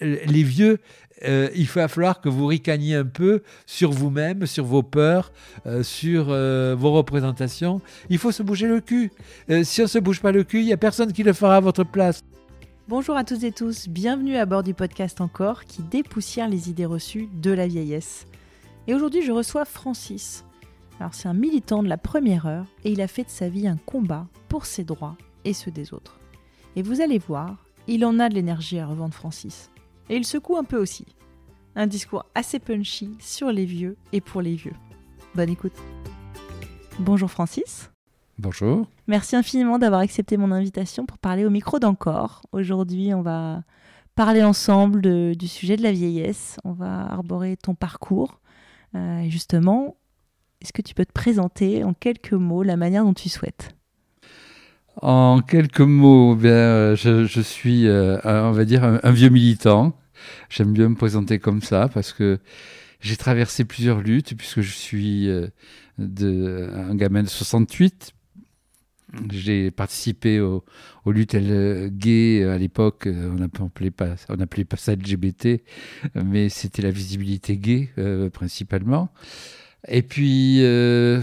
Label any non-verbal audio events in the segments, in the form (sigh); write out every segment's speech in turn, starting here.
les vieux, euh, il va falloir que vous ricaniez un peu sur vous-même, sur vos peurs, euh, sur euh, vos représentations. Il faut se bouger le cul. si on ne se bouge pas le cul, il n'y a personne qui le fera à votre place. Bonjour à toutes et tous, bienvenue à bord du podcast Encore qui dépoussière les idées reçues de la vieillesse. Et aujourd'hui, je reçois Francis. Alors, c'est un militant de la première heure et il a fait de sa vie un combat pour ses droits et ceux des autres. Et vous allez voir, il en a de l'énergie à revendre Francis. Et il secoue un peu aussi. Un discours assez punchy sur les vieux et pour les vieux. Bonne écoute. Bonjour Francis. Bonjour. Merci infiniment d'avoir accepté mon invitation pour parler au micro d'encore. Aujourd'hui, on va parler ensemble du sujet de la vieillesse. On va arborer ton parcours. Euh, justement, est-ce que tu peux te présenter en quelques mots la manière dont tu souhaites? En quelques mots, bien, euh, je, suis, euh, on va dire, un, vieux militant. J'aime bien me présenter comme ça parce que j'ai traversé plusieurs luttes puisque je suis euh, un gamin de 68. J'ai participé aux, luttes gays à l'époque. On n'appelait pas, on appelait pas ça LGBT, mais c'était la visibilité gay principalement. Et puis, euh,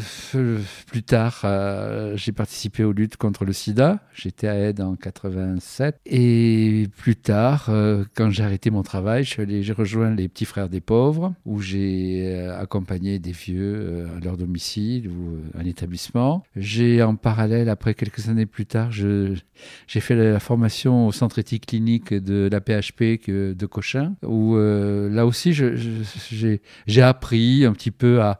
plus tard, euh, j'ai participé aux luttes contre le sida. J'étais à Aide en 87. Et plus tard, euh, quand j'ai arrêté mon travail, j'ai rejoint les Petits Frères des Pauvres, où j'ai accompagné des vieux à leur domicile ou un établissement. J'ai en parallèle, après quelques années plus tard, j'ai fait la formation au centre éthique clinique de la PHP de Cochin, où là aussi, j'ai appris un petit peu à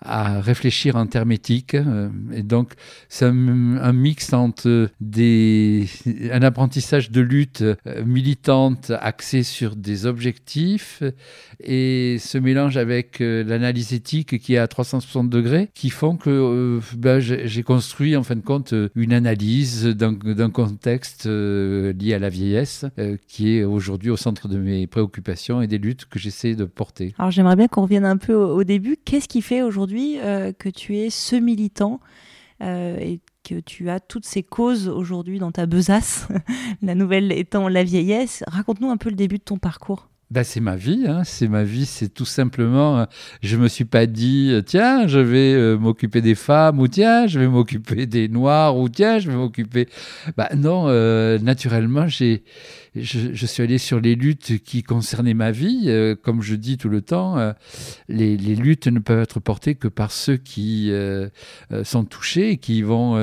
à réfléchir en termes éthiques. Euh, et donc, c'est un, mix entre des, un apprentissage de lutte euh, militante axé sur des objectifs et ce mélange avec euh, l'analyse éthique qui est à 360 degrés qui font que ben, j'ai construit en fin de compte une analyse d'un contexte lié à la vieillesse qui est aujourd'hui au centre de mes préoccupations et des luttes que j'essaie de porter. Alors j'aimerais bien qu'on revienne un peu au début. Qu'est-ce qui fait aujourd'hui euh, que tu es ce militant euh, et que tu as toutes ces causes aujourd'hui dans ta besace, (laughs) la nouvelle étant la vieillesse. Raconte-nous un peu le début de ton parcours. Bah, c'est ma vie, hein. c'est ma vie, c'est tout simplement, euh, je me suis pas dit, tiens, je vais m'occuper des femmes, ou tiens, je vais m'occuper des noirs, ou tiens, je vais m'occuper... Bah non, naturellement, j'ai je, suis allé sur les luttes qui concernaient ma vie. Euh, comme je dis tout le temps, euh, les, luttes ne peuvent être portées que par ceux qui euh, sont touchés et qui vont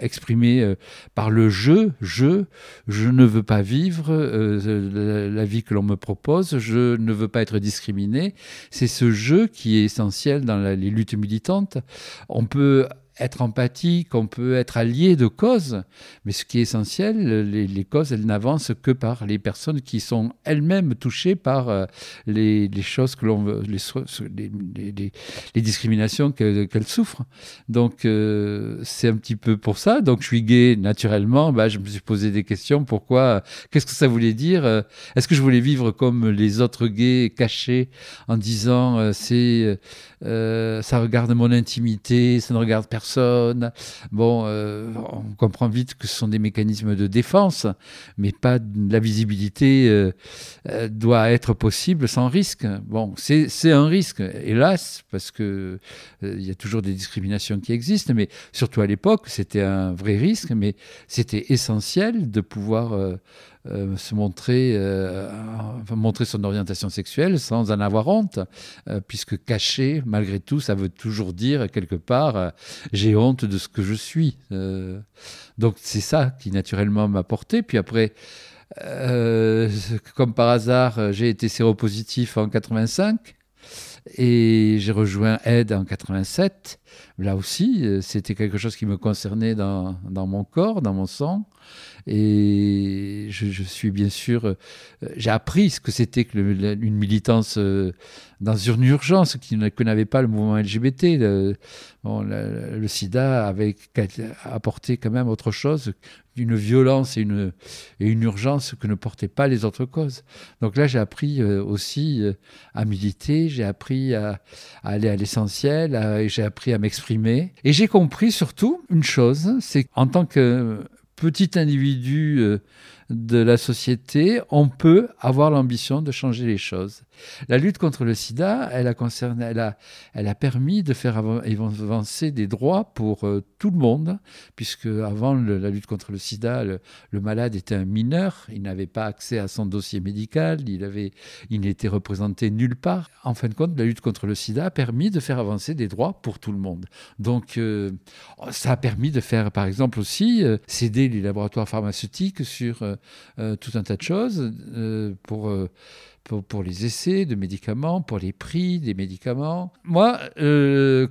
exprimer par le jeu, je, je ne veux pas vivre la, vie que l'on me propose, je ne veux pas être discriminé. C'est ce jeu qui est essentiel dans les luttes militantes. On peut être empathique, on peut être allié de causes, mais ce qui est essentiel, les, causes, elles n'avancent que par les personnes qui sont elles-mêmes touchées par euh, les, choses que l'on veut, les, discriminations qu'elles souffrent. Donc, euh, c'est un petit peu pour ça. Donc, je suis gay naturellement. Bah, je me suis posé des questions. Pourquoi Qu'est-ce que ça voulait dire Est-ce que je voulais vivre comme les autres gays, cachés, en disant euh, c'est ça regarde mon intimité, ça ne regarde personne Bon, euh, on comprend vite que ce sont des mécanismes de défense, mais pas la visibilité euh, euh, doit être possible sans risque. Bon, c'est un risque, hélas, parce que il y a toujours des discriminations qui existent, mais surtout à l'époque, c'était un vrai risque, mais c'était essentiel de pouvoir euh, se montrer, euh, montrer son orientation sexuelle sans en avoir honte, euh, puisque cacher, malgré tout, ça veut toujours dire quelque part, j'ai honte de ce que je suis. donc c'est ça qui naturellement m'a porté. Puis après, comme par hasard, j'ai été séropositif en 85 et j'ai rejoint Aide en 87. Là aussi, c'était quelque chose qui me concernait dans, dans mon corps, dans mon sang. Et je, suis bien sûr, euh, j'ai appris ce que c'était qu'une militance euh, dans une urgence qui ne connaissait pas le mouvement LGBT. Le, sida avait apporté quand même autre chose, une violence et une, une urgence que ne portaient pas les autres causes. Donc là, j'ai appris euh, aussi à militer, j'ai appris à, à, aller à l'essentiel, j'ai appris à m'exprimer. Et j'ai compris surtout une chose, c'est qu'en tant que petit individu euh, de la société, on peut avoir l'ambition de changer les choses. La lutte contre le sida, elle a, concerné, elle a, elle a permis de faire avancer des droits pour euh, tout le monde, puisque avant la lutte contre le sida, le, malade était un mineur, il n'avait pas accès à son dossier médical, il, avait, il n'était représenté nulle part. En fin de compte, la lutte contre le sida a permis de faire avancer des droits pour tout le monde. Donc, euh, ça a permis de faire, par exemple, aussi euh, céder les laboratoires pharmaceutiques sur tout un tas de choses pour pour, les essais de médicaments, pour les prix des médicaments. Moi, euh,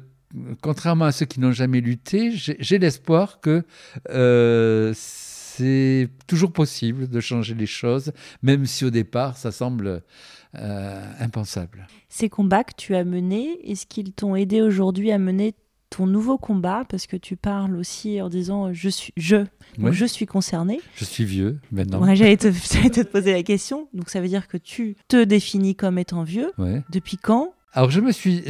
contrairement à ceux qui n'ont jamais lutté, j'ai l'espoir que euh, c'est toujours possible de changer les choses, même si au départ, ça semble euh, impensable. Ces combats que tu as menés, est-ce qu'ils t'ont aidé aujourd'hui à mener ton nouveau combat parce que tu parles aussi en disant je suis je je suis concerné. Je suis vieux maintenant. j'allais te, (laughs) te, poser la question. Donc ça veut dire que tu te définis comme étant vieux. Depuis quand alors je me suis,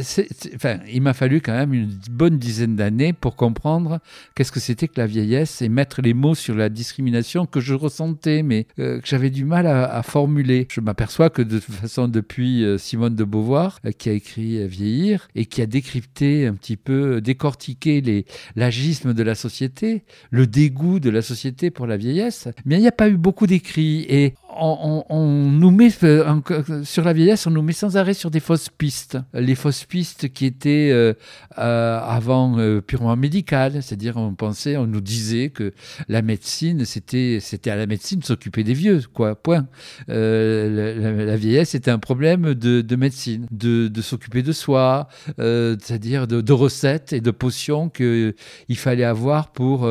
enfin, il m'a fallu quand même une bonne dizaine d'années pour comprendre qu'est-ce que c'était que la vieillesse et mettre les mots sur la discrimination que je ressentais, mais euh, que j'avais du mal à, formuler. Je m'aperçois que de toute façon, depuis euh, Simone de Beauvoir, euh, qui a écrit Vieillir et qui a décrypté un petit peu, décortiqué les l'agisme de la société, le dégoût de la société pour la vieillesse, mais il n'y a pas eu beaucoup d'écrits et on, nous met sur la vieillesse, on nous met sans arrêt sur des fausses pistes. Les fausses pistes qui étaient euh, euh, avant euh, purement médicales, c'est-à-dire on pensait, on nous disait que la médecine, c'était c'était à la médecine de s'occuper des vieux, quoi. Point. La, vieillesse était un problème de, médecine, de, s'occuper de soi, c'est-à-dire de, de, recettes et de potions qu'il fallait avoir pour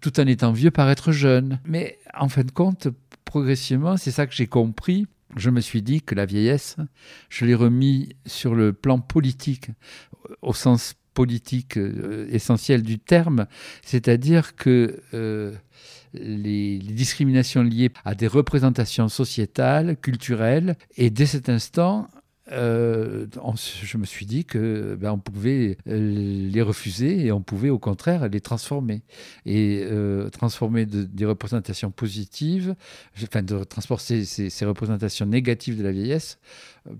tout en étant vieux paraître jeune. Mais en fin de compte, progressivement, c'est ça que j'ai compris. Je me suis dit que la vieillesse, je l'ai remis sur le plan politique, au sens politique euh, essentiel du terme, c'est-à-dire que euh, les, les, discriminations liées à des représentations sociétales, culturelles, et dès cet instant, euh, je me suis dit que ben, on pouvait euh, les refuser et on pouvait au contraire les transformer. Et euh, transformer des représentations positives, enfin de transporter ces, ces, représentations négatives de la vieillesse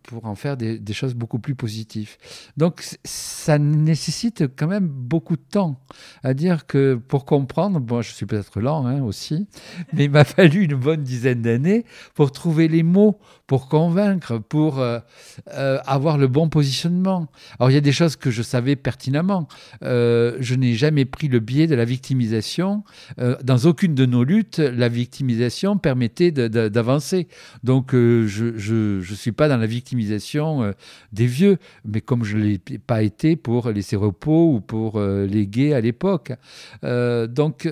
pour en faire des, choses beaucoup plus positives. Donc ça nécessite quand même beaucoup de temps. À dire que pour comprendre, bon, je suis peut-être lent hein, aussi, mais il m'a (laughs) fallu une bonne dizaine d'années pour trouver les mots, pour convaincre, pour euh, euh, avoir le bon positionnement. Alors il y a des choses que je savais pertinemment. Euh, je n'ai jamais pris le biais de la victimisation. dans aucune de nos luttes, la victimisation permettait d'avancer. Donc je ne suis pas dans la victimisation euh, des vieux, mais comme je ne l'ai pas été pour les repos ou pour euh, les gays à l'époque. Euh, donc,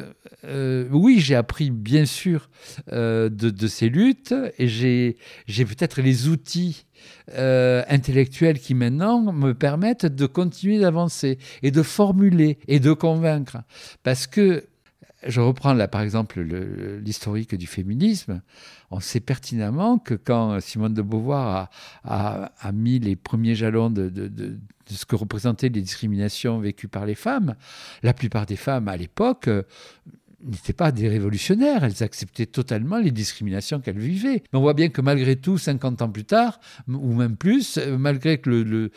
oui, j'ai appris bien sûr de, ces luttes et j'ai peut-être les outils intellectuels qui maintenant me permettent de continuer d'avancer et de formuler et de convaincre. Parce que je reprends là par exemple l'historique du féminisme. On sait pertinemment que quand Simone de Beauvoir a, mis les premiers jalons de, de, ce que représentaient les discriminations vécues par les femmes, la plupart des femmes à l'époque n'étaient pas des révolutionnaires, elles acceptaient totalement les discriminations qu'elles vivaient. Mais on voit bien que malgré tout, 50 ans plus tard, ou même plus, euh, malgré que le,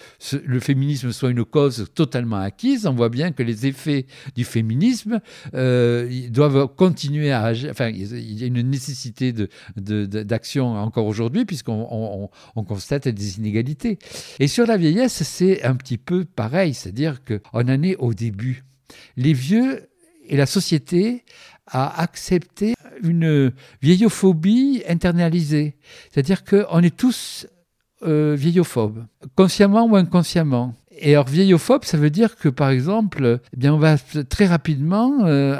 féminisme soit une cause totalement acquise, on voit bien que les effets du féminisme euh, doivent continuer à agir. Enfin, il y a une nécessité d'action encore aujourd'hui, puisqu'on on, constate des inégalités. Et sur la vieillesse, c'est un petit peu pareil, c'est-à-dire qu'on en est au début. Les vieux et la société a accepté une vieillophobie internalisée. C'est-à-dire qu'on est tous euh, vieillophobes, consciemment ou inconsciemment. Et alors vieillophobe, ça veut dire que par exemple, eh bien, on va très rapidement euh,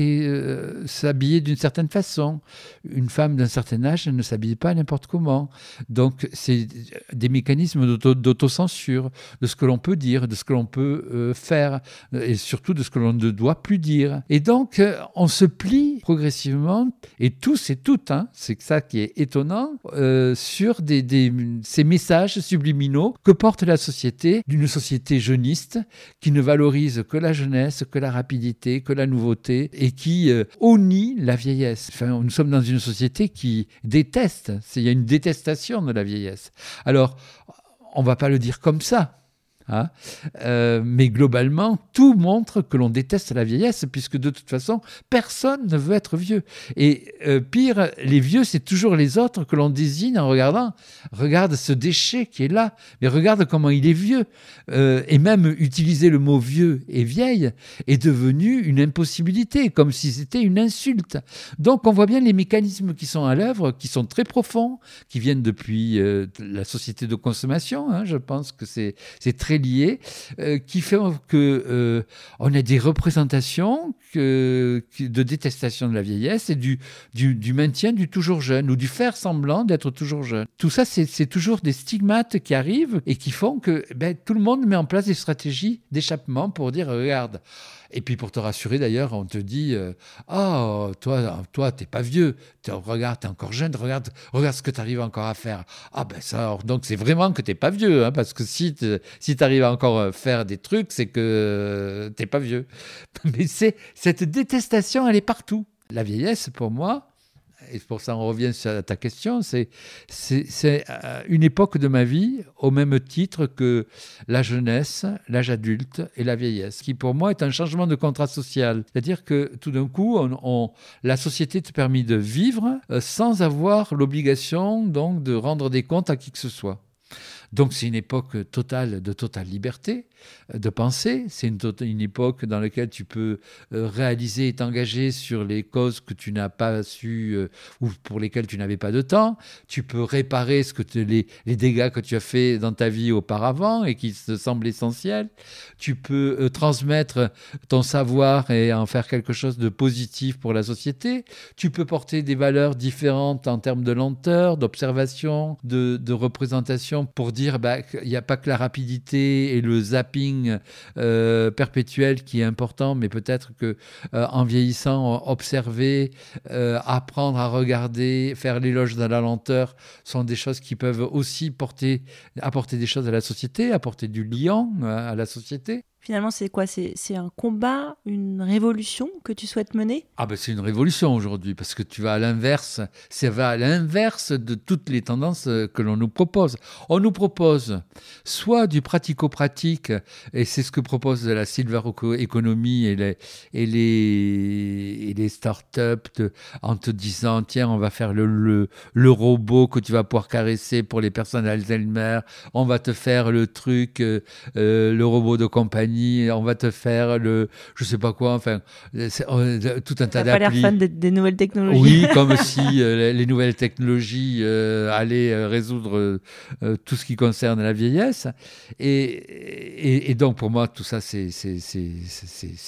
euh, s'habiller d'une certaine façon. Une femme d'un certain âge ne s'habille pas n'importe comment. Donc c'est des mécanismes d'autocensure de ce que l'on peut dire, de ce que l'on peut euh, faire, et surtout de ce que l'on ne doit plus dire. Et donc on se plie progressivement, et tous et toutes, hein, c'est ça qui est étonnant, sur ces messages subliminaux que porte la société d'une société société jeuniste qui ne valorise que la jeunesse, que la rapidité, que la nouveauté et qui euh, la vieillesse. Enfin, nous sommes dans une société qui déteste. Il y a une détestation de la vieillesse. Alors, on va pas le dire comme ça. Hein. Euh, mais globalement, tout montre que l'on déteste la vieillesse, puisque de toute façon, personne ne veut être vieux. Et euh, pire, les vieux, c'est toujours les autres que l'on désigne en regardant. Regarde ce déchet qui est là, mais regarde comment il est vieux. Euh, et même utiliser le mot vieux et vieille est devenu une impossibilité, comme si c'était une insulte. Donc on voit bien les mécanismes qui sont à l'œuvre, qui sont très profonds, qui viennent depuis la société de consommation. Hein. Je pense que c'est très euh, qui fait que euh, on a des représentations de détestation de la vieillesse et du, du, maintien du toujours jeune ou du faire semblant d'être toujours jeune. Tout ça, c'est toujours des stigmates qui arrivent et qui font que ben, tout le monde met en place des stratégies d'échappement pour dire regarde. Et puis pour te rassurer d'ailleurs, on te dit euh, Oh, toi, toi, t'es pas vieux, regarde, t'es encore jeune, regarde, regarde ce que tu arrives encore à faire. Ah ben ça, donc c'est vraiment que t'es pas vieux, hein, parce que si si t'arrives à encore faire des trucs, c'est que t'es pas vieux. (laughs) Mais c'est cette détestation, elle est partout. La vieillesse, pour moi, et pour ça on revient à ta question, c'est euh, une époque de ma vie au même titre que la jeunesse, l'âge adulte et la vieillesse, qui pour moi est un changement de contrat social. C'est-à-dire que tout d'un coup, la société te permet de vivre euh, sans avoir l'obligation donc de rendre des comptes à qui que ce soit. Donc c'est une époque totale de totale liberté de penser. C'est une, époque dans laquelle tu peux euh, réaliser et t'engager sur les causes que tu n'as pas su euh, ou pour lesquelles tu n'avais pas de temps. Tu peux réparer ce que les, dégâts que tu as fait dans ta vie auparavant et qui te semblent essentiels. Tu peux transmettre ton savoir et en faire quelque chose de positif pour la société. Tu peux porter des valeurs différentes en termes de lenteur, d'observation, de, représentation pour dire bah, qu'il n'y a pas que la rapidité et le euh, perpétuel qui est important, mais peut-être que euh, en vieillissant, observer, euh, apprendre à regarder, faire l'éloge de la lenteur sont des choses qui peuvent aussi porter, apporter des choses à la société, apporter du lien à la société. Finalement, c'est quoi? C'est un combat, une révolution que tu souhaites mener? Ah ben c'est une révolution aujourd'hui parce que tu vas à l'inverse, c'est va à l'inverse de toutes les tendances euh, que l'on nous propose. On nous propose soit du pratico-pratique et c'est ce que propose la silver economy et les et les, et les startups en te disant tiens on va faire le, le, le robot que tu vas pouvoir caresser pour les personnes Alzheimer, on va te faire le truc euh, euh, le robot de compagnie on va te faire le, je sais pas quoi, enfin, tout un tas d'applis. pas l'air fan des, nouvelles technologies. Oui, (laughs) comme si euh, les nouvelles technologies euh, allaient euh, résoudre tout ce qui concerne la vieillesse. Et, et, donc, pour moi, tout ça, c'est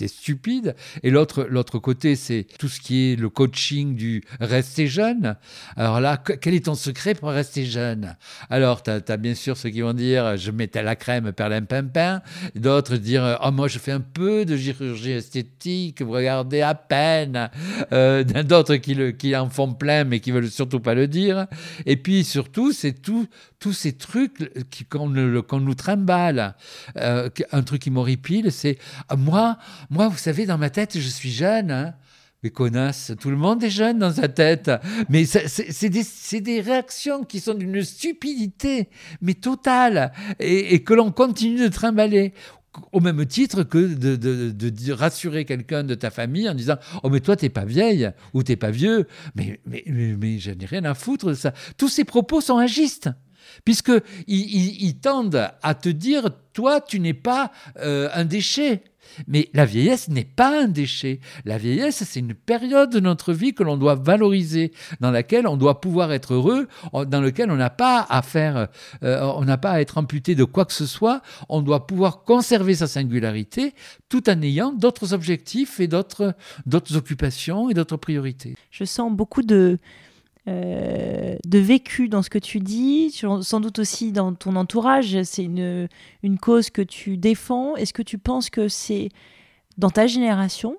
stupide. Et l'autre l'autre côté, c'est tout ce qui est le coaching du rester jeune. Alors là, quel est ton secret pour rester jeune? Alors, tu as, bien sûr ceux qui vont dire, je mettais la crème perlin pimpin. D'autres dire oh, moi je fais un peu de chirurgie esthétique, vous regardez à peine. Euh, (laughs) d'autres qui, qui en font plein mais qui veulent surtout pas le dire. Et puis surtout, c'est tout, tous ces trucs qu'on nous trimballe. Euh, un truc qui m'horripile, c'est ah, moi, moi, vous savez, dans ma tête, je suis jeune. Hein. Mais connasse, tout le monde est jeune dans sa tête. Mais c'est des, des, réactions qui sont d'une stupidité, mais totale, et, et que l'on continue de trimballer au même titre que de, rassurer quelqu'un de ta famille en disant Oh, mais toi, t'es pas vieille ou t'es pas vieux. Mais, mais, mais, je n'ai rien à foutre de ça. Tous ces propos sont agistes, puisqu'ils ils, tendent à te dire Toi, tu n'es pas euh, un déchet. Mais la vieillesse n'est pas un déchet. La vieillesse, c'est une période de notre vie que l'on doit valoriser, dans laquelle on doit pouvoir être heureux, dans laquelle on n'a pas à faire, euh, on n'a pas à être amputé de quoi que ce soit. On doit pouvoir conserver sa singularité tout en ayant d'autres objectifs et d'autres occupations et d'autres priorités. Je sens beaucoup de de vécu dans ce que tu dis, sans doute aussi dans ton entourage. C'est une, une cause que tu défends. Est-ce que tu penses que c'est dans ta génération,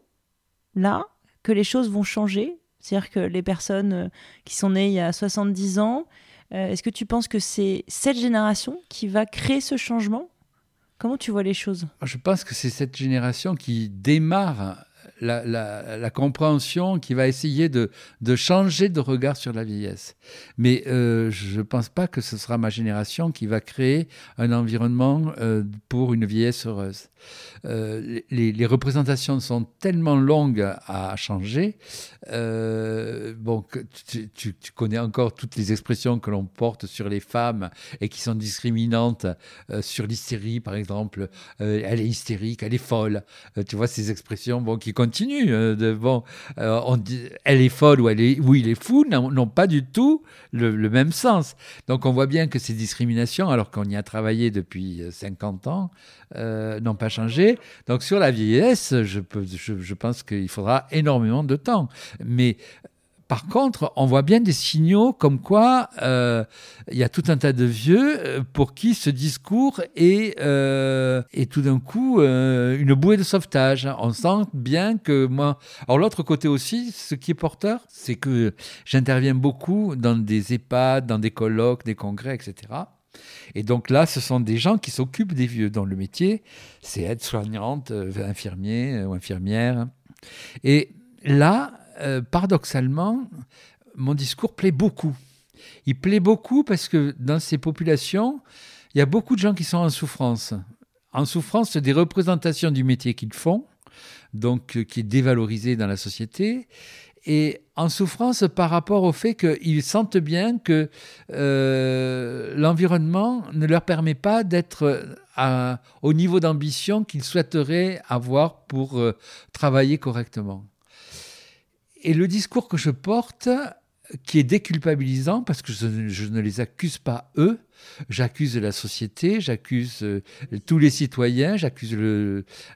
là, que les choses vont changer? C'est-à-dire que les personnes euh, qui sont nées il y a 70 ans, euh, est-ce que tu penses que c'est cette génération qui va créer ce changement? Comment tu vois les choses? Je pense que c'est cette génération qui démarre la, la, compréhension, qui va essayer de, de, changer de regard sur la vieillesse. Mais euh, je ne pense pas que ce sera ma génération qui va créer un environnement euh, pour une vieillesse heureuse. Euh, les, représentations sont tellement longues à, changer. tu, tu, connais encore toutes les expressions que l'on porte sur les femmes et qui sont discriminantes sur l'hystérie, par exemple. elle est hystérique, elle est folle. tu vois ces expressions bon, qui continue. Euh, bon, euh, on dit, elle est folle ou, elle est, il est fou n'ont pas du tout le, même sens. Donc on voit bien que ces discriminations, alors qu'on y a travaillé depuis 50 euh, ans, n'ont pas changé. Donc sur la vieillesse, je, je pense qu'il faudra énormément de temps. Mais par contre, on voit bien des signaux comme quoi euh, il y a tout un tas de vieux euh, pour qui ce discours est, euh, tout d'un coup une bouée de sauvetage. On sent bien que moi. Alors, l'autre côté aussi, ce qui est porteur, c'est que j'interviens beaucoup dans des EHPAD, dans des colloques, des congrès, etc. Et donc là, ce sont des gens qui s'occupent des vieux dans le métier. C'est aide-soignante, infirmier ou infirmière. Et là, euh, paradoxalement, mon discours plaît beaucoup. Il plaît beaucoup parce que dans ces populations, il y a beaucoup de gens qui sont en souffrance. En souffrance des représentations du métier qu'ils font, donc euh, qui est dévalorisé dans la société, et en souffrance par rapport au fait qu'ils sentent bien que euh, l'environnement ne leur permet pas d'être au niveau d'ambition qu'ils souhaiteraient avoir pour travailler correctement. Et le discours que je porte, qui est déculpabilisant, parce que je, ne les accuse pas eux, j'accuse la société, j'accuse euh, tous les citoyens, j'accuse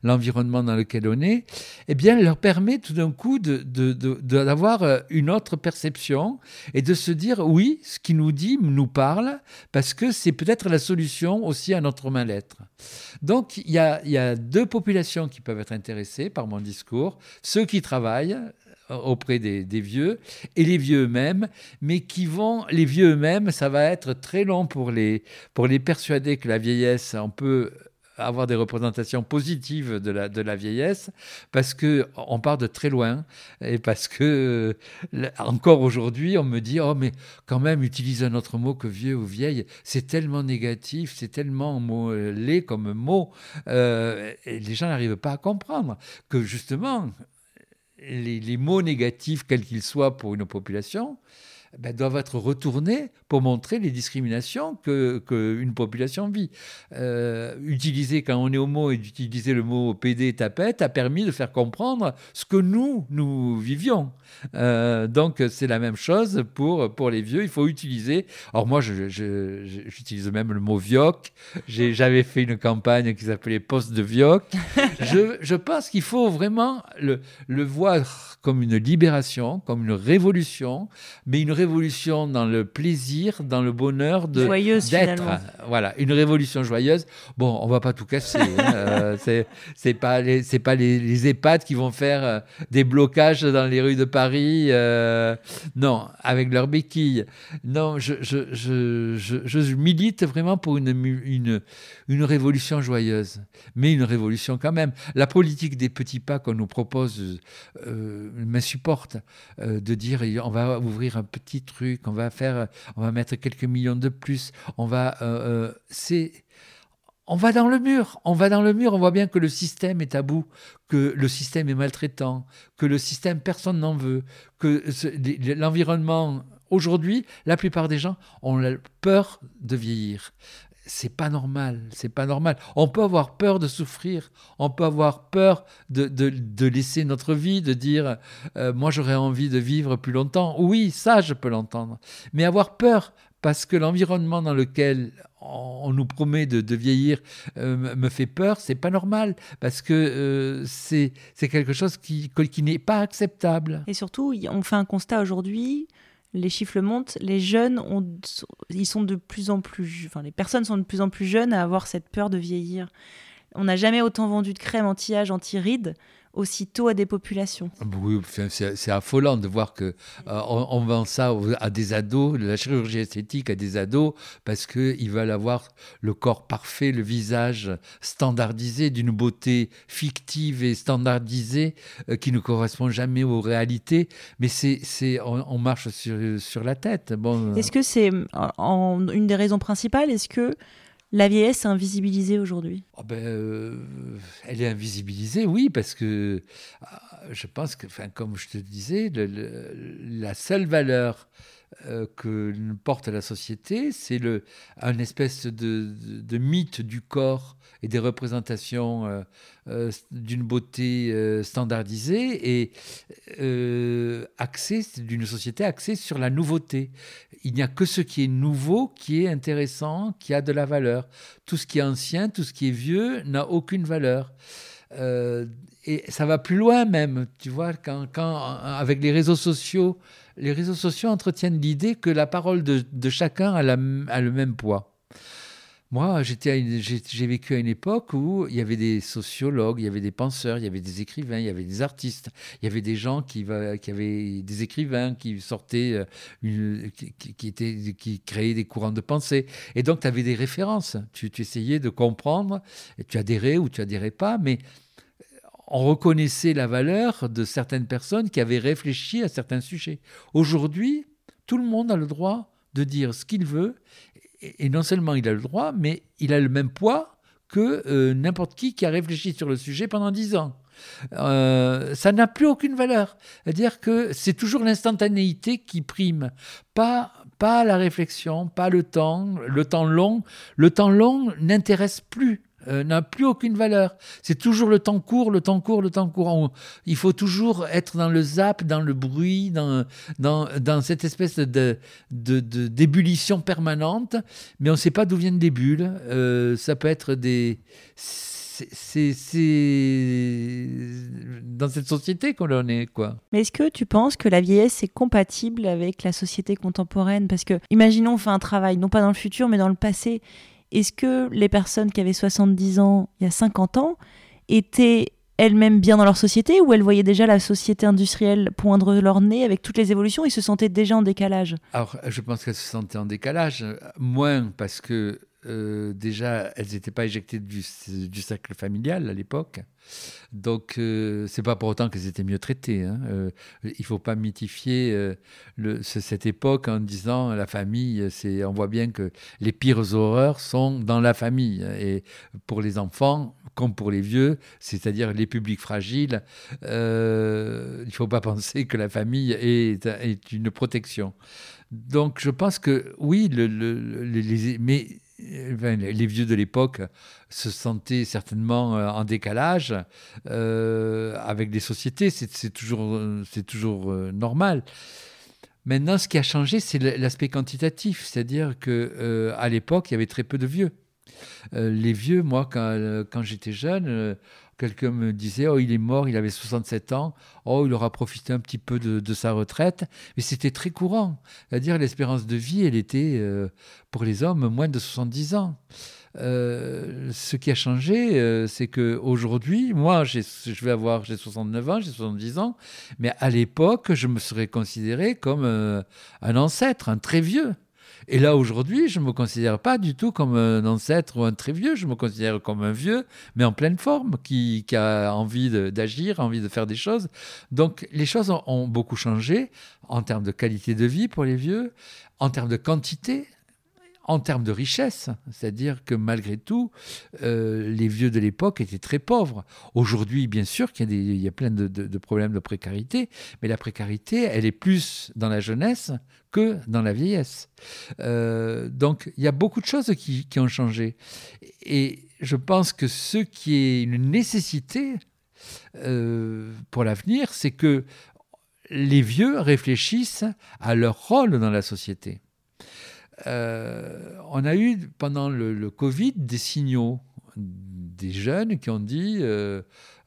l'environnement dans lequel on est, eh bien, leur permet tout d'un coup d'avoir euh, une autre perception et de se dire, oui, ce qui nous dit nous parle, parce que c'est peut-être la solution aussi à notre mal-être. Donc, il y a, y a deux populations qui peuvent être intéressées par mon discours, ceux qui travaillent, auprès des, vieux et les vieux eux-mêmes, mais qui vont, les vieux eux-mêmes, ça va être très long pour les, pour les persuader que la vieillesse, on peut avoir des représentations positives de la, de la vieillesse parce que on part de très loin et parce que encore aujourd'hui on me dit oh mais quand même utilise un autre mot que vieux ou vieille. C'est tellement négatif c'est tellement laid comme mot euh, et les gens n'arrivent pas à comprendre que justement les, mots négatifs, quels qu'ils soient pour une population, ben, doivent être retournés pour montrer les discriminations qu'une que population vit. Euh, utiliser, quand on est homo, et d'utiliser le mot PD, tapette, a permis de faire comprendre ce que nous, nous vivions. Euh, donc c'est la même chose pour, pour les vieux, il faut utiliser. Alors moi, j'utilise même le mot vioc. J'avais fait une campagne qui s'appelait Poste de vioc. (laughs) je, je pense qu'il faut vraiment le, le voir comme une libération, comme une révolution, mais une révolution dans le plaisir, dans le bonheur de d'être. Voilà, une révolution joyeuse. Bon, on va pas tout casser. hein, (laughs) euh, c'est pas les c'est pas les, les, EHPAD qui vont faire euh, des blocages dans les rues de Paris. Euh, non, avec leurs béquilles. Non, je je, je, je, je milite vraiment pour une, une une révolution joyeuse, mais une révolution quand même. La politique des petits pas qu'on nous propose m'insupporte de dire on va ouvrir un petit truc, on va faire, on va mettre quelques millions de plus, on va, euh, euh, c'est on va dans le mur, on va dans le mur, on voit bien que le système est à bout, que le système est maltraitant, que le système, personne n'en veut, que l'environnement, aujourd'hui, la plupart des gens ont peur de vieillir c'est pas normal, c'est pas normal. On peut avoir peur de souffrir, on peut avoir peur de, de, laisser notre vie, de dire euh, moi j'aurais envie de vivre plus longtemps. Oui, ça je peux l'entendre. Mais avoir peur parce que l'environnement dans lequel on, nous promet de, vieillir euh, me fait peur, c'est pas normal parce que euh, c'est quelque chose qui, qui n'est pas acceptable. Et surtout, on fait un constat aujourd'hui les chiffres montent, les jeunes ont, ils sont de plus en plus, enfin les personnes sont de plus en plus jeunes à avoir cette peur de vieillir. On n'a jamais autant vendu de crème anti-âge, anti-rides aussitôt à des populations. Ah bah oui, c'est affolant de voir que euh, on, vend ça à des ados, la chirurgie esthétique à des ados, parce qu'ils veulent avoir le corps parfait, le visage standardisé, d'une beauté fictive et standardisée euh, qui ne correspond jamais aux réalités. Mais c'est, on, marche sur, sur la tête. Bon. Est-ce que c'est une des raisons principales Est-ce que la vieillesse est invisibilisée aujourd'hui. Oh ben, euh, Elle est invisibilisée, oui, parce que euh, je pense que, comme je te disais, la seule valeur que porte la société, c'est un espèce de, mythe du corps et des représentations euh, euh, d'une beauté standardisée et axée d'une société axée sur la nouveauté. Il n'y a que ce qui est nouveau qui est intéressant, qui a de la valeur. Tout ce qui est ancien, tout ce qui est vieux n'a aucune valeur. Et ça va plus loin même, tu vois, quand, avec les réseaux sociaux, les réseaux sociaux entretiennent l'idée que la parole de, chacun a, le même poids. Moi, j'ai vécu à une époque où il y avait des sociologues, il y avait des penseurs, il y avait des écrivains, il y avait des artistes, il y avait des gens qui, avaient des écrivains qui sortaient, euh, qui créaient des courants de pensée. Et donc, tu avais des références. Tu, tu, essayais de comprendre, et tu adhérais ou tu adhérais pas, mais on reconnaissait la valeur de certaines personnes qui avaient réfléchi à certains sujets. Aujourd'hui, tout le monde a le droit de dire ce qu'il veut, et non seulement il a le droit, mais il a le même poids que euh, n'importe qui qui a réfléchi sur le sujet pendant dix ans. Euh, ça n'a plus aucune valeur. C'est-à-dire que c'est toujours l'instantanéité qui prime, pas, pas la réflexion, pas le temps, le temps long. Le temps long n'intéresse plus euh, n'a plus aucune valeur. C'est toujours le temps court, le temps court, le temps court. il faut toujours être dans le zap, dans le bruit, dans, dans, cette espèce de, d'ébullition permanente, mais on ne sait pas d'où viennent des bulles. Euh, ça peut être des... C'est, dans cette société qu'on en est, quoi. Mais est-ce que tu penses que la vieillesse est compatible avec la société contemporaine? Parce que, imaginons, on fait un travail, non pas dans le futur, mais dans le passé est-ce que les personnes qui avaient 70 ans il y a 50 ans étaient elles-mêmes bien dans leur société ou elles voyaient déjà la société industrielle poindre leur nez avec toutes les évolutions et se sentaient déjà en décalage? Alors, je pense qu'elles se sentaient en décalage, moins parce que euh, déjà, elles n'étaient pas éjectées du, cercle familial à l'époque. Donc, euh, c'est pas pour autant qu'elles étaient mieux traitées. Hein. Euh, il faut pas mythifier le, cette époque en disant la famille. On voit bien que les pires horreurs sont dans la famille. Et pour les enfants, comme pour les vieux, c'est-à-dire les publics fragiles, il ne faut pas (laughs) penser que la famille est, une protection. Donc, je pense que oui, mais les vieux de l'époque se sentaient certainement euh, en décalage euh, avec les sociétés. C'est toujours, toujours euh, normal. Maintenant, ce qui a changé, c'est l'aspect quantitatif, c'est-à-dire que à l'époque, il y avait très peu de vieux. les vieux, moi, quand, quand j'étais jeune, Quelqu'un me disait, oh, il est mort, il avait 67 ans, oh, il aura profité un petit peu de, sa retraite. Mais c'était très courant. C'est-à-dire, l'espérance de vie, elle était, euh, pour les hommes, moins de 70 ans. Euh, ce qui a changé, euh, c'est que aujourd'hui, moi, je vais avoir, j'ai 69 ans, j'ai 70 ans, mais à l'époque, je me serais considéré comme un ancêtre, un très vieux. Et là, aujourd'hui, je ne me considère pas du tout comme un ancêtre ou un très vieux, je me considère comme un vieux, mais en pleine forme, qui, a envie d'agir, envie de faire des choses. Donc, les choses ont, beaucoup changé en termes de qualité de vie pour les vieux, en termes de quantité, en termes de richesse, c'est-à-dire que malgré tout, euh, les vieux de l'époque étaient très pauvres. Aujourd'hui, bien sûr qu'il y, a plein de, problèmes de précarité, mais la précarité, elle est plus dans la jeunesse que dans la vieillesse. Euh, donc, il y a beaucoup de choses qui, ont changé. Et je pense que ce qui est une nécessité euh, pour l'avenir, c'est que les vieux réfléchissent à leur rôle dans la société. Euh, on a eu pendant le, Covid des signaux des jeunes qui ont dit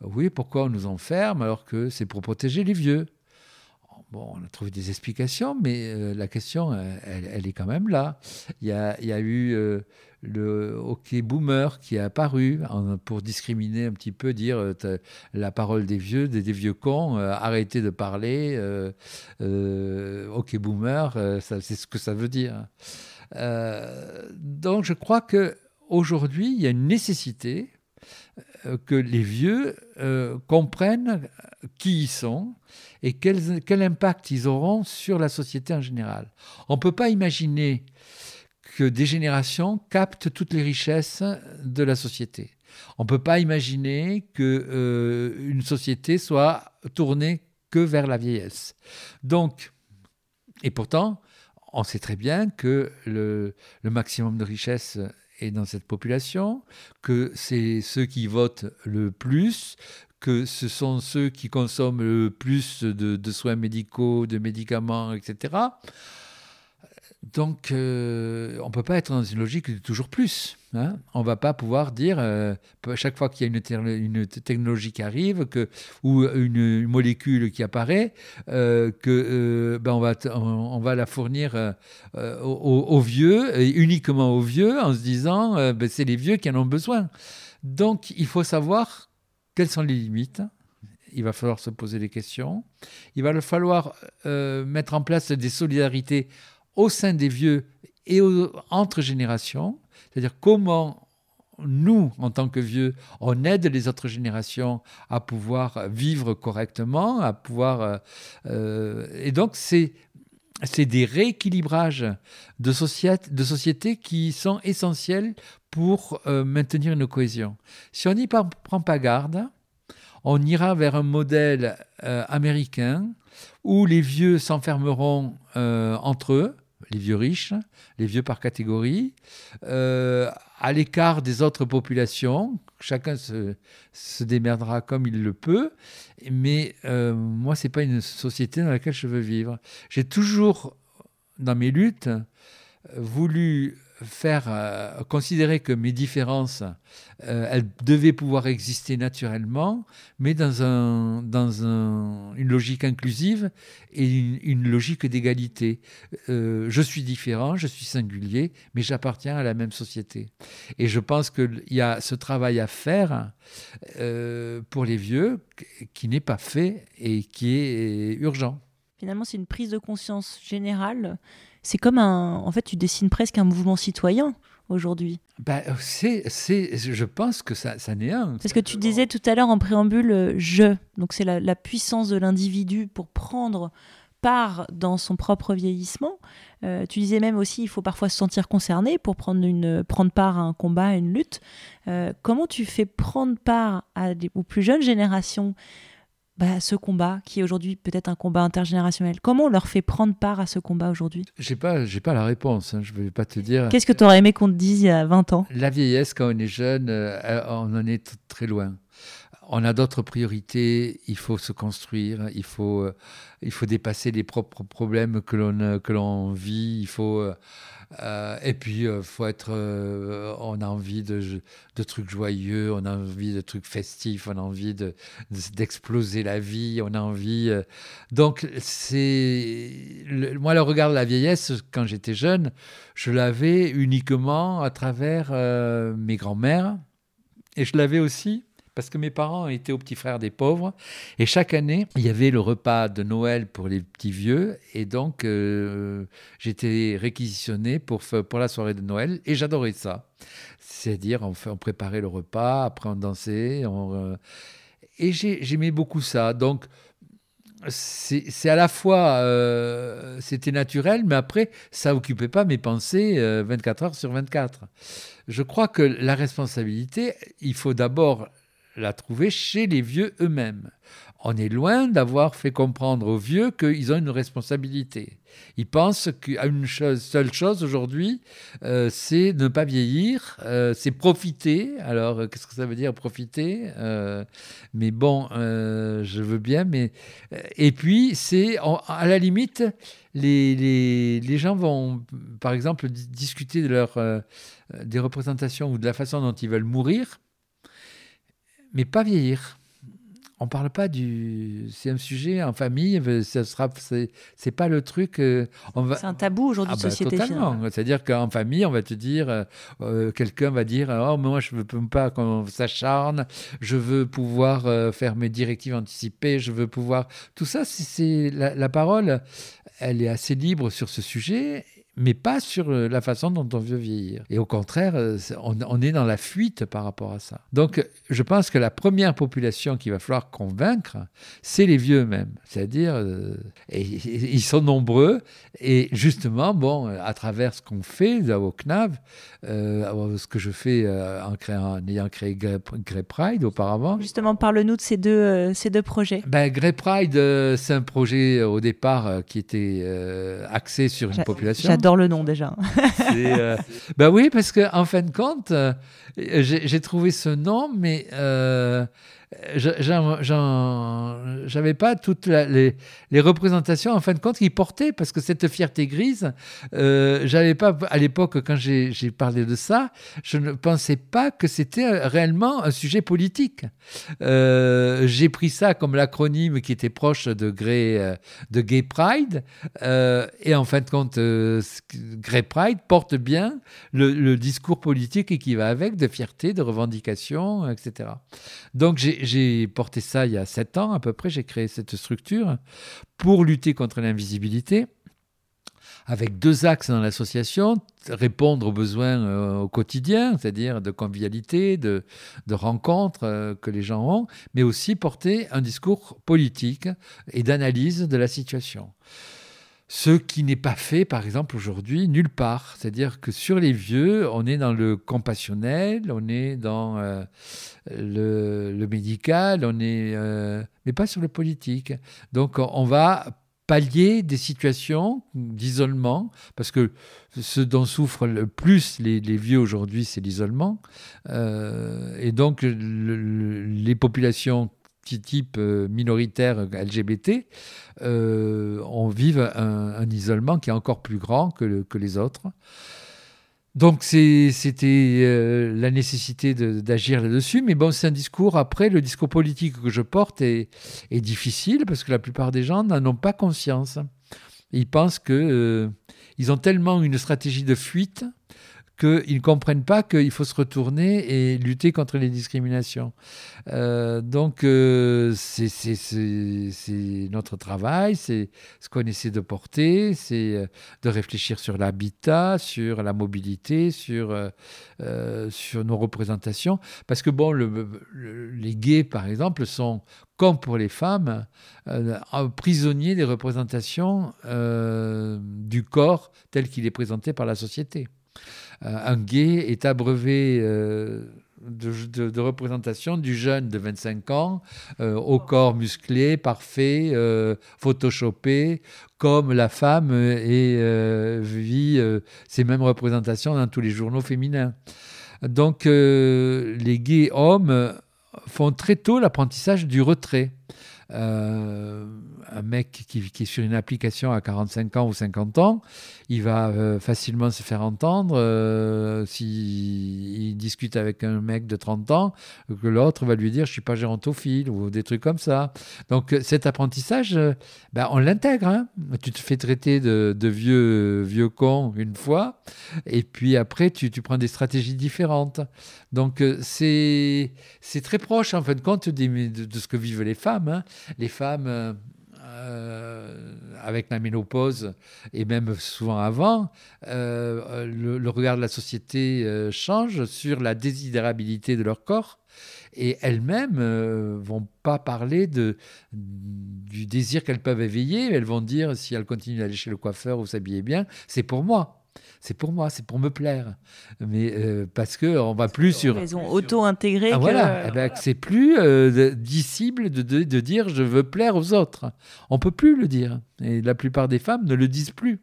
oui pourquoi on nous enferme alors que c'est pour protéger les vieux? Bon, on a trouvé des explications, mais la question, elle, est quand même là. Il y a, il y a eu le hockey boomer qui est apparu pour discriminer un petit peu, dire euh, la parole des vieux, des, vieux cons, euh, arrêtez de parler, euh, hockey boomer, c'est ce que ça veut dire. donc je crois que aujourd'hui il y a une nécessité que les vieux comprennent qui ils sont et quel, impact ils auront sur la société en général. On ne peut pas imaginer que des générations captent toutes les richesses de la société. On ne peut pas imaginer que euh, société soit tournée que vers la vieillesse. Donc, et pourtant, on sait très bien que le, le maximum de richesse est dans cette population, que c'est ceux qui votent le plus, que ce sont ceux qui consomment le plus de, de soins médicaux, de médicaments, etc. Donc, euh, on ne peut pas être dans une logique de toujours plus. Hein. On ne va pas pouvoir dire, euh, chaque fois qu'il y a une, technologie qui arrive ou une, molécule qui apparaît, euh, que ben on, va, on, va la fournir aux, vieux, uniquement aux vieux, en se disant, ben c'est les vieux qui en ont besoin. Donc, il faut savoir quelles sont les limites. Il va falloir se poser des questions. Il va falloir mettre en place des solidarités au sein des vieux et entre générations, c'est-à-dire comment nous, en tant que vieux, on aide les autres générations à pouvoir vivre correctement, à pouvoir... Euh, euh, et donc, c'est c'est des rééquilibrages de, société, de sociétés qui sont essentiels pour euh, maintenir une cohésion. Si on n'y prend pas garde, on ira vers un modèle américain où les vieux s'enfermeront entre eux, les vieux riches, les vieux par catégorie, euh, à l'écart des autres populations. Chacun se, démerdera comme il le peut. Mais euh, moi, ce n'est pas une société dans laquelle je veux vivre. J'ai toujours, dans mes luttes, voulu faire euh, considérer que mes différences, euh, elles devaient pouvoir exister naturellement, mais dans, un, dans un, une logique inclusive et une, logique d'égalité. Euh, je suis différent, je suis singulier, mais j'appartiens à la même société. Et je pense qu'il y a ce travail à faire pour les vieux qui n'est pas fait et qui est urgent. Finalement, c'est une prise de conscience générale c'est comme un. En fait, tu dessines presque un mouvement citoyen aujourd'hui. Bah, c'est, c'est, je pense que ça, ça n'est un. C'est ce que tu disais tout à l'heure en préambule, euh, je. Donc c'est la, puissance de l'individu pour prendre part dans son propre vieillissement. Euh, tu disais même aussi, il faut parfois se sentir concerné pour prendre, une, prendre part à un combat, à une lutte. Euh, comment tu fais prendre part à des, aux plus jeunes générations bah, ce combat, qui est aujourd'hui peut-être un combat intergénérationnel Comment on leur fait prendre part à ce combat aujourd'hui? J'ai pas, j'ai pas la réponse. Hein, je vais pas te dire. Qu'est-ce que tu aurais aimé qu'on te dise il y a 20 ans? La vieillesse, quand on est jeune, euh, on en est très loin. On a d'autres priorités. Il faut se construire. Il faut, euh, il faut dépasser les propres problèmes que l'on que l'on vit. Il faut euh, euh, et puis, euh, faut être, euh, on a envie de, de, trucs joyeux, on a envie de trucs festifs, on a envie de, d'exploser la vie, on a envie. donc, c'est moi le regard de la vieillesse quand j'étais jeune, je l'avais uniquement à travers mes grands-mères, et je l'avais aussi parce que mes parents étaient aux petits frères des pauvres. Et chaque année, il y avait le repas de Noël pour les petits vieux. Et donc, euh, j'étais réquisitionné pour, pour la soirée de Noël. Et j'adorais ça. C'est-à-dire, on, préparait le repas, après on dansait. Euh, et j'aimais beaucoup ça. Donc, c'est à la fois, euh, c'était naturel, mais après, ça occupait pas mes pensées 24 heures sur 24. Je crois que la responsabilité, il faut d'abord la trouver chez les vieux eux-mêmes. On est loin d'avoir fait comprendre aux vieux qu'ils ont une responsabilité. Ils pensent qu'à une seule chose aujourd'hui, euh, c'est ne pas vieillir, euh, c'est profiter. Alors, euh, qu'est-ce que ça veut dire profiter Mais bon, je veux bien, mais. Et puis, c'est à la limite, les, les, les, gens vont, par exemple, discuter de leur, des représentations ou de la façon dont ils veulent mourir mais pas vieillir. on parle pas du. C'est un sujet en famille, ce sera, c'est pas le truc. Euh, va... C'est un tabou aujourd'hui de ah bah, société. Totalement. C'est-à-dire qu'en famille, on va te dire, euh, euh, quelqu'un va dire, oh moi je veux pas qu'on s'acharne, je veux pouvoir faire mes directives anticipées, je veux pouvoir. Tout ça, c'est la, la parole, elle est assez libre sur ce sujet mais pas sur euh, la façon dont on veut vieillir. Et au contraire, euh, on, est dans la fuite par rapport à ça. Donc, je pense que la première population qu'il va falloir convaincre, c'est les vieux même. C'est-à-dire, euh, ils sont nombreux, et justement, bon, à travers ce qu'on fait au CNAV, ce que je fais en, créant, ayant créé Grey, Pride auparavant. Justement, parle-nous de ces deux, ces deux projets. Ben, Grey Pride, c'est un projet au départ qui était axé sur une population le nom déjà. Ben oui, parce qu'en en fin de compte, euh, j'ai trouvé ce nom, mais euh, j'avais pas toutes les, représentations en fin de compte qui portaient parce que cette fierté grise, euh, j'avais pas à l'époque quand j'ai parlé de ça, je ne pensais pas que c'était réellement un sujet politique. Euh, j'ai pris ça comme l'acronyme qui était proche de Grey, euh, de Gay Pride euh, et en fin de compte, Grey Pride porte bien le, le discours politique qui va avec de fierté, de revendication, etc. Donc j'ai j'ai porté ça il y a sept ans à peu près, j'ai créé cette structure pour lutter contre l'invisibilité avec deux axes dans l'association, répondre aux besoins euh, au quotidien, c'est-à-dire de convivialité, de, rencontres euh, que les gens ont, mais aussi porter un discours politique et d'analyse de la situation. Ce qui n'est pas fait, par exemple, aujourd'hui, nulle part. C'est-à-dire que sur les vieux, on est dans le compassionnel, on est dans euh, le, médical, on est, euh, mais pas sur le politique. Donc, on va pallier des situations d'isolement, parce que ce dont souffrent le plus les, vieux aujourd'hui, c'est l'isolement. Euh, et donc, les populations type euh, minoritaire LGBT, euh, on vive un, isolement qui est encore plus grand que, les autres. Donc c'était euh, la nécessité d'agir là-dessus, mais bon, c'est un discours, après, le discours politique que je porte est, difficile parce que la plupart des gens n'en ont pas conscience. Ils pensent qu'ils ils ont tellement une stratégie de fuite qu'ils ne comprennent pas qu'il faut se retourner et lutter contre les discriminations. Euh, donc, euh, c'est notre travail, c'est ce qu'on essaie de porter, c'est euh, de réfléchir sur l'habitat, sur la mobilité, sur, nos représentations. Parce que, bon, les gays, par exemple, sont, comme pour les femmes, prisonniers des représentations du corps tel qu'il est présenté par la société. Euh, un gay est abreuvé euh, de, représentation du jeune de 25 ans euh, au corps musclé, parfait, photoshopé, comme la femme et vit ces mêmes représentations dans tous les journaux féminins. Donc les gays hommes font très tôt l'apprentissage du retrait. Euh, un mec qui, est sur une application à 45 ans ou 50 ans, il va euh, facilement se faire entendre euh, s'il discute avec un mec de 30 ans, que l'autre va lui dire je suis pas gérontophile ou des trucs comme ça. Donc cet apprentissage, ben, on l'intègre. Hein. Tu te fais traiter de, vieux, vieux con une fois, et puis après tu, tu prends des stratégies différentes. Donc c'est très proche en fin de compte de, ce que vivent les femmes. Hein les femmes, euh, euh, avec la ménopause, et même souvent avant, euh, le, regard de la société change sur la désidérabilité de leur corps. Et elles-mêmes vont pas parler de, du désir qu'elles peuvent éveiller, elles vont dire, si elles continuent d'aller chez le coiffeur ou s'habiller bien, c'est pour moi c'est pour moi, c'est pour me plaire. Mais euh, parce que on va plus sur. Ils ont auto-intégré. Ah, Voilà, eh ben, c'est plus euh, disciple de, de, dire je veux plaire aux autres. On peut plus le dire. Et la plupart des femmes ne le disent plus.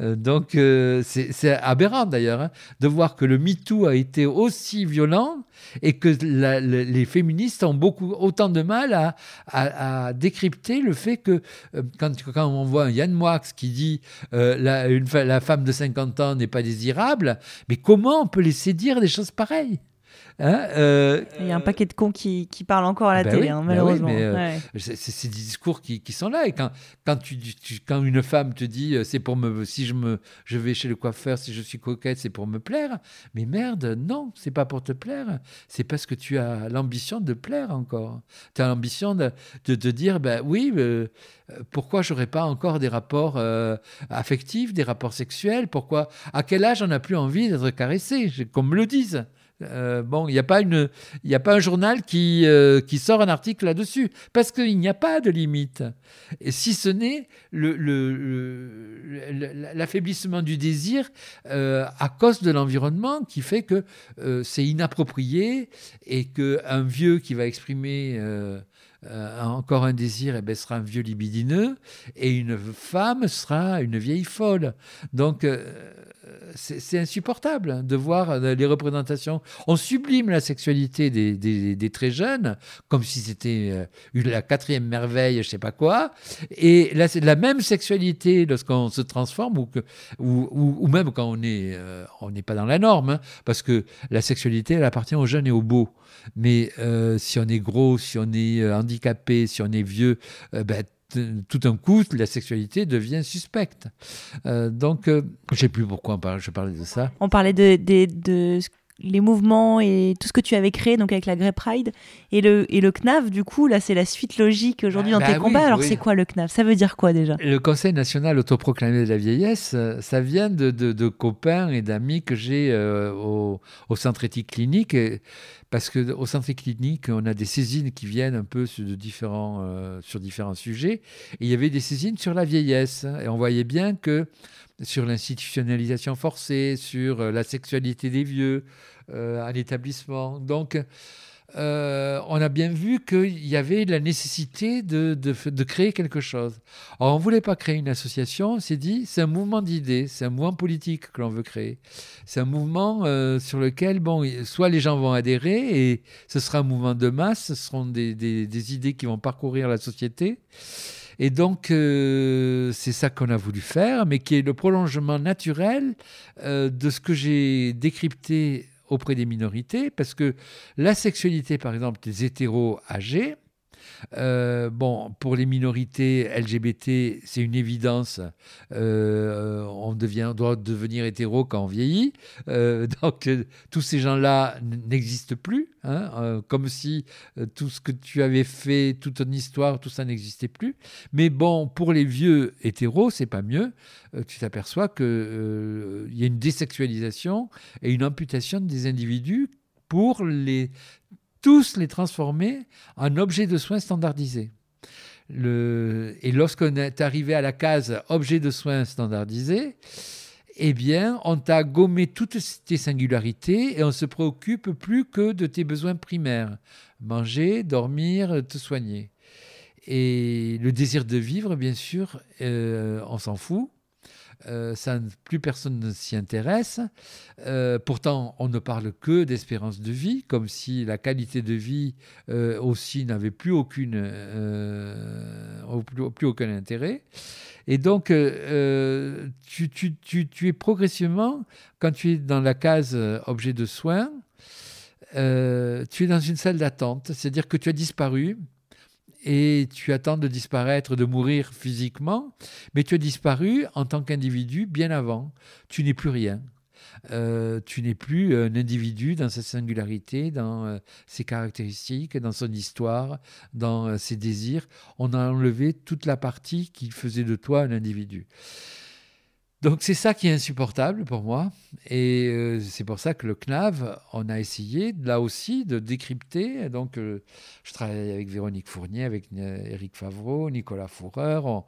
Euh, donc euh, c'est aberrant d'ailleurs hein, de voir que le MeToo a été aussi violent et que les féministes ont beaucoup autant de mal à, décrypter le fait que euh, quand, on voit Yann Moix qui dit la, la femme de 50 ans n'est pas désirable, mais comment on peut laisser dire des choses pareilles? Hein, euh, il y a un paquet de cons qui, qui parlent encore à la bah télé, oui, hein, bah malheureusement. oui, euh, c'est des discours qui, qui sont là. Et quand, quand, tu, tu- quand une femme te dit euh, c'est pour me. Si je, me, je vais chez le coiffeur, si je suis coquette, c'est pour me plaire. Mais merde, non, c'est pas pour te plaire. C'est parce que tu as l'ambition de plaire encore. Tu as l'ambition de, de te dire ben oui, euh, pourquoi j'aurais pas encore des rapports euh, affectifs, des rapports sexuels? Pourquoi À quel âge on n'a plus envie d'être caressé? Qu'on me le dise. Euh, bon, il n'y a pas a pas un journal qui, euh, qui sort un article là-dessus, parce qu'il n'y a pas de limite. Et si ce n'est le- le- le- le- l'affaiblissement du désir euh, à cause de l'environnement qui fait que c'est inapproprié et qu'un vieux qui va exprimer encore un désir eh ben, sera un vieux libidineux et une femme sera une vieille folle. Donc, c'est insupportable de voir euh, les représentations. On sublime la sexualité des, des- très jeunes comme si c'était euh, la quatrième merveille, je sais pas quoi. Et la même sexualité lorsqu'on se transforme ou, que, ou, ou- même quand on est, euh, on n'est pas dans la norme, hein, parce que la sexualité, elle appartient aux jeunes et aux beaux. Mais si on est gros, si on est handicapé, si on est vieux, ben, tout d'un coup, la sexualité devient suspecte. Euh, donc, euh, je sais plus pourquoi on parle, je parlais de ça. On parlait de, les mouvements et tout ce que tu avais créé donc avec la Grey Pride et le, et le CNAV du coup là c'est la suite logique aujourd'hui Ah, dans bah tes oui, combats alors oui. c'est quoi le CNAV ça veut dire quoi déjà? Le Conseil national autoproclamé de la vieillesse, euh, ça vient de, de- de copains et d'amis que j'ai euh, au, au centre éthique clinique. et- parce qu'au centre clinique, on a des saisines qui viennent un peu sur, euh, différents sujets. Et il y avait des saisines sur la vieillesse. Et on voyait bien que sur l'institutionnalisation forcée, sur euh, la sexualité des vieux, euh, à l'établissement. Donc, euh, on a bien vu qu'il y avait la nécessité de, de créer quelque chose. Alors, on ne voulait pas créer une association, on s'est dit, c'est un mouvement d'idées, c'est un mouvement politique que l'on veut créer. C'est un mouvement euh, sur lequel, bon, soit les gens vont adhérer et ce sera un mouvement de masse, ce seront des, des- idées qui vont parcourir la société. Et donc, euh, c'est ça qu'on a voulu faire, mais qui est le prolongement naturel de ce que j'ai décrypté auprès des minorités, parce que la sexualité, par exemple, des hétéros âgés, euh, bon, pour les minorités LGBT, c'est une évidence. Euh, on, devient, doit devenir hétéro quand on vieillit. Euh, (laughs) donc, tous ces gens-là n'existent plus. hein, comme si tout ce que tu avais fait, toute ton histoire, tout ça n'existait plus. Mais bon, pour les vieux hétéros, c'est pas mieux. Tu t'aperçois qu'il y a une désexualisation et une amputation des individus pour les tous les transformer en objets de soins standardisés. Et lorsqu'on est arrivé à la case objet de soins standardisé, eh bien, on t'a gommé toutes tes singularités et on se préoccupe plus que de tes besoins primaires manger, dormir, te soigner. Et le désir de vivre, bien sûr, euh, on s'en fout. Euh, plus personne ne s'y intéresse. Euh, pourtant, on ne parle que d'espérance de vie, comme si la qualité de vie euh, aussi n'avait plus, aucune, au- plus, aucun intérêt. Et donc, tu, tu- es progressivement, quand tu es dans la case objet de soins, tu es dans une salle d'attente, c'est-à-dire que tu as disparu et tu attends de disparaître, de mourir physiquement, mais tu as disparu en tant qu'individu bien avant. Tu n'es plus rien. Euh, tu n'es plus un individu dans sa singularité, dans euh, ses caractéristiques, dans son histoire, dans euh, ses désirs. On a enlevé toute la partie qui faisait de toi un individu. Donc c'est ça qui est insupportable pour moi. Et euh, c'est pour ça que le CNAV, on a essayé là aussi de décrypter. Donc euh, je travaille avec Véronique Fournier, avec euh, Éric Favreau, Nicolas Fourreur.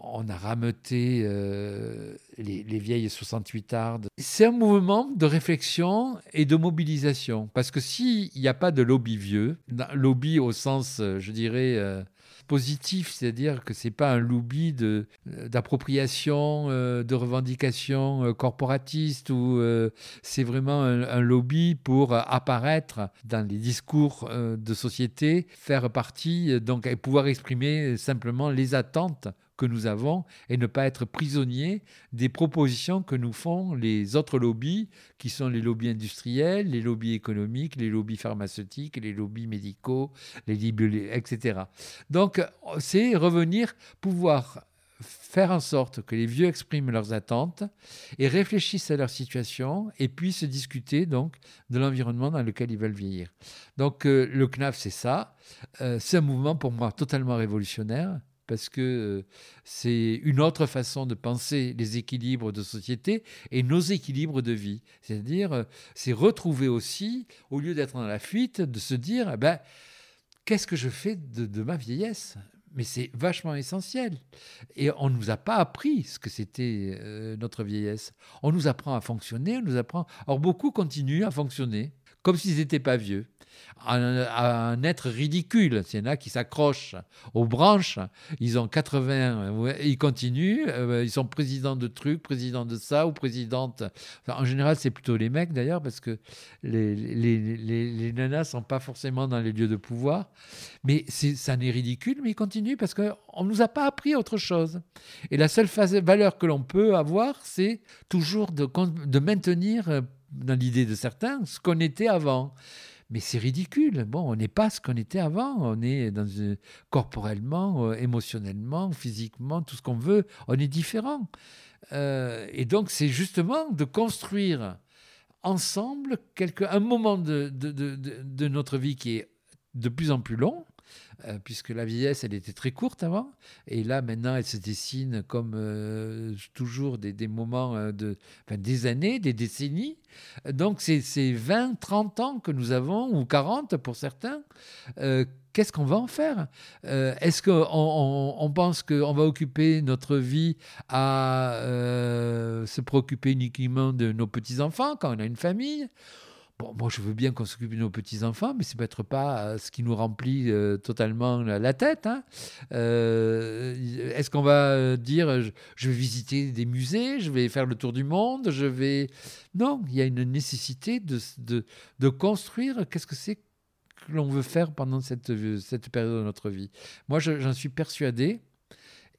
On, a rameuté euh, les, les vieilles 68 ardes. C'est un mouvement de réflexion et de mobilisation. Parce que s'il n'y a pas de lobby vieux, lobby au sens, euh, je dirais, euh, positif, c'est-à-dire que c'est pas un lobby de d'appropriation, euh, de revendication euh, corporatiste ou euh, c'est vraiment un, un lobby pour apparaître dans les discours de société, faire partie donc pouvoir exprimer simplement les attentes que nous avons et ne pas être prisonnier des propositions que nous font les autres lobbies, qui sont les lobbies industriels, les lobbies économiques, les lobbies pharmaceutiques, les lobbies médicaux, les lobbies, etc. Donc, c'est revenir pouvoir faire en sorte que les vieux expriment leurs attentes et réfléchissent à leur situation et puissent discuter donc de l'environnement dans lequel ils veulent vieillir. Donc euh, le CNAF, c'est ça. Euh, c'est un mouvement pour moi totalement révolutionnaire parce que euh, c'est une autre façon de penser les équilibres de société et nos équilibres de vie. C'est-à-dire, c'est retrouver aussi, au lieu d'être dans la fuite, de se dire, eh ben, qu'est-ce que je fais de ma vieillesse? Mais c'est vachement essentiel. Et on ne nous a pas appris ce que c'était euh, notre vieillesse. On nous apprend à fonctionner, on nous apprend. Or, beaucoup continuent à fonctionner comme s'ils n'étaient pas vieux à un, être ridicule. Il y en a qui s'accrochent aux branches, ils ont 80, ils continuent, euh, ils sont présidents de trucs, présidents de ça, ou présidente. en général, c'est plutôt les mecs d'ailleurs, parce que les, les, les, les nanas sont pas forcément dans les lieux de pouvoir. Mais ça n'est ridicule, mais ils continuent parce qu'on ne nous a pas appris autre chose. Et la seule valeur que l'on peut avoir, c'est toujours de, de maintenir, euh, dans l'idée de certains, ce qu'on était avant. Mais c'est ridicule. Bon, on n'est pas ce qu'on était avant. On est dans corporellement, euh, émotionnellement, physiquement, tout ce qu'on veut. On est différent. Euh, et donc, c'est justement de construire ensemble quelque, un moment de, de, notre vie qui est de plus en plus long, euh, puisque la vieillesse, elle était très courte avant, et là maintenant, elle se dessine comme euh, toujours des, moments euh, de, enfin, des années, des décennies. Donc c'est 20, 30 ans que nous avons, ou 40 pour certains. Qu'est-ce qu'on va en faire? Est-ce qu'on on, on pense qu'on va occuper notre vie à se préoccuper uniquement de nos petits-enfants quand on a une famille? Moi, je veux bien qu'on s'occupe de nos petits-enfants, mais c'est peut-être pas euh, ce qui nous remplit euh, totalement la, tête. Hein. Euh, est-ce qu'on va dire, je, vais visiter des musées, je vais faire le tour du monde, je vais... Non, il y a une nécessité de, de, de construire qu'est-ce que c'est que l'on veut faire pendant cette, cette période de notre vie? Moi, j'en suis persuadé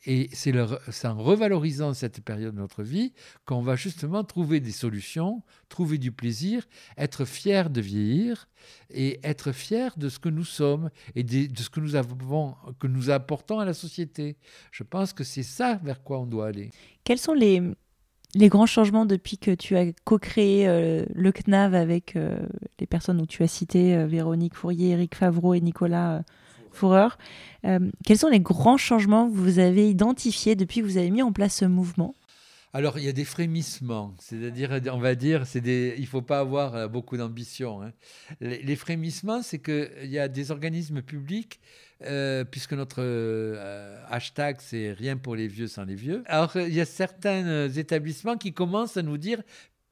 et c'est en revalorisant cette période de notre vie qu'on va justement trouver des solutions, trouver du plaisir, être fier de vieillir et être fier de ce que nous sommes et de, ce que nous, avons, que nous apportons à la société. Je pense que c'est ça vers quoi on doit aller. Quels sont les, les grands changements depuis que tu as co-créé euh, le CNAV avec euh, les personnes où tu as cité euh, Véronique Fourier, Eric Favreau et Nicolas Euh, quels sont les grands changements que vous avez identifiés depuis que vous avez mis en place ce mouvement? Alors, il y a des frémissements, c'est-à-dire, on va dire, il ne faut pas avoir euh, beaucoup d'ambition. Hein. Les, frémissements, c'est qu'il y a des organismes publics, euh, puisque notre hashtag, c'est rien pour les vieux sans les vieux. Alors, il y a certains établissements qui commencent à nous dire,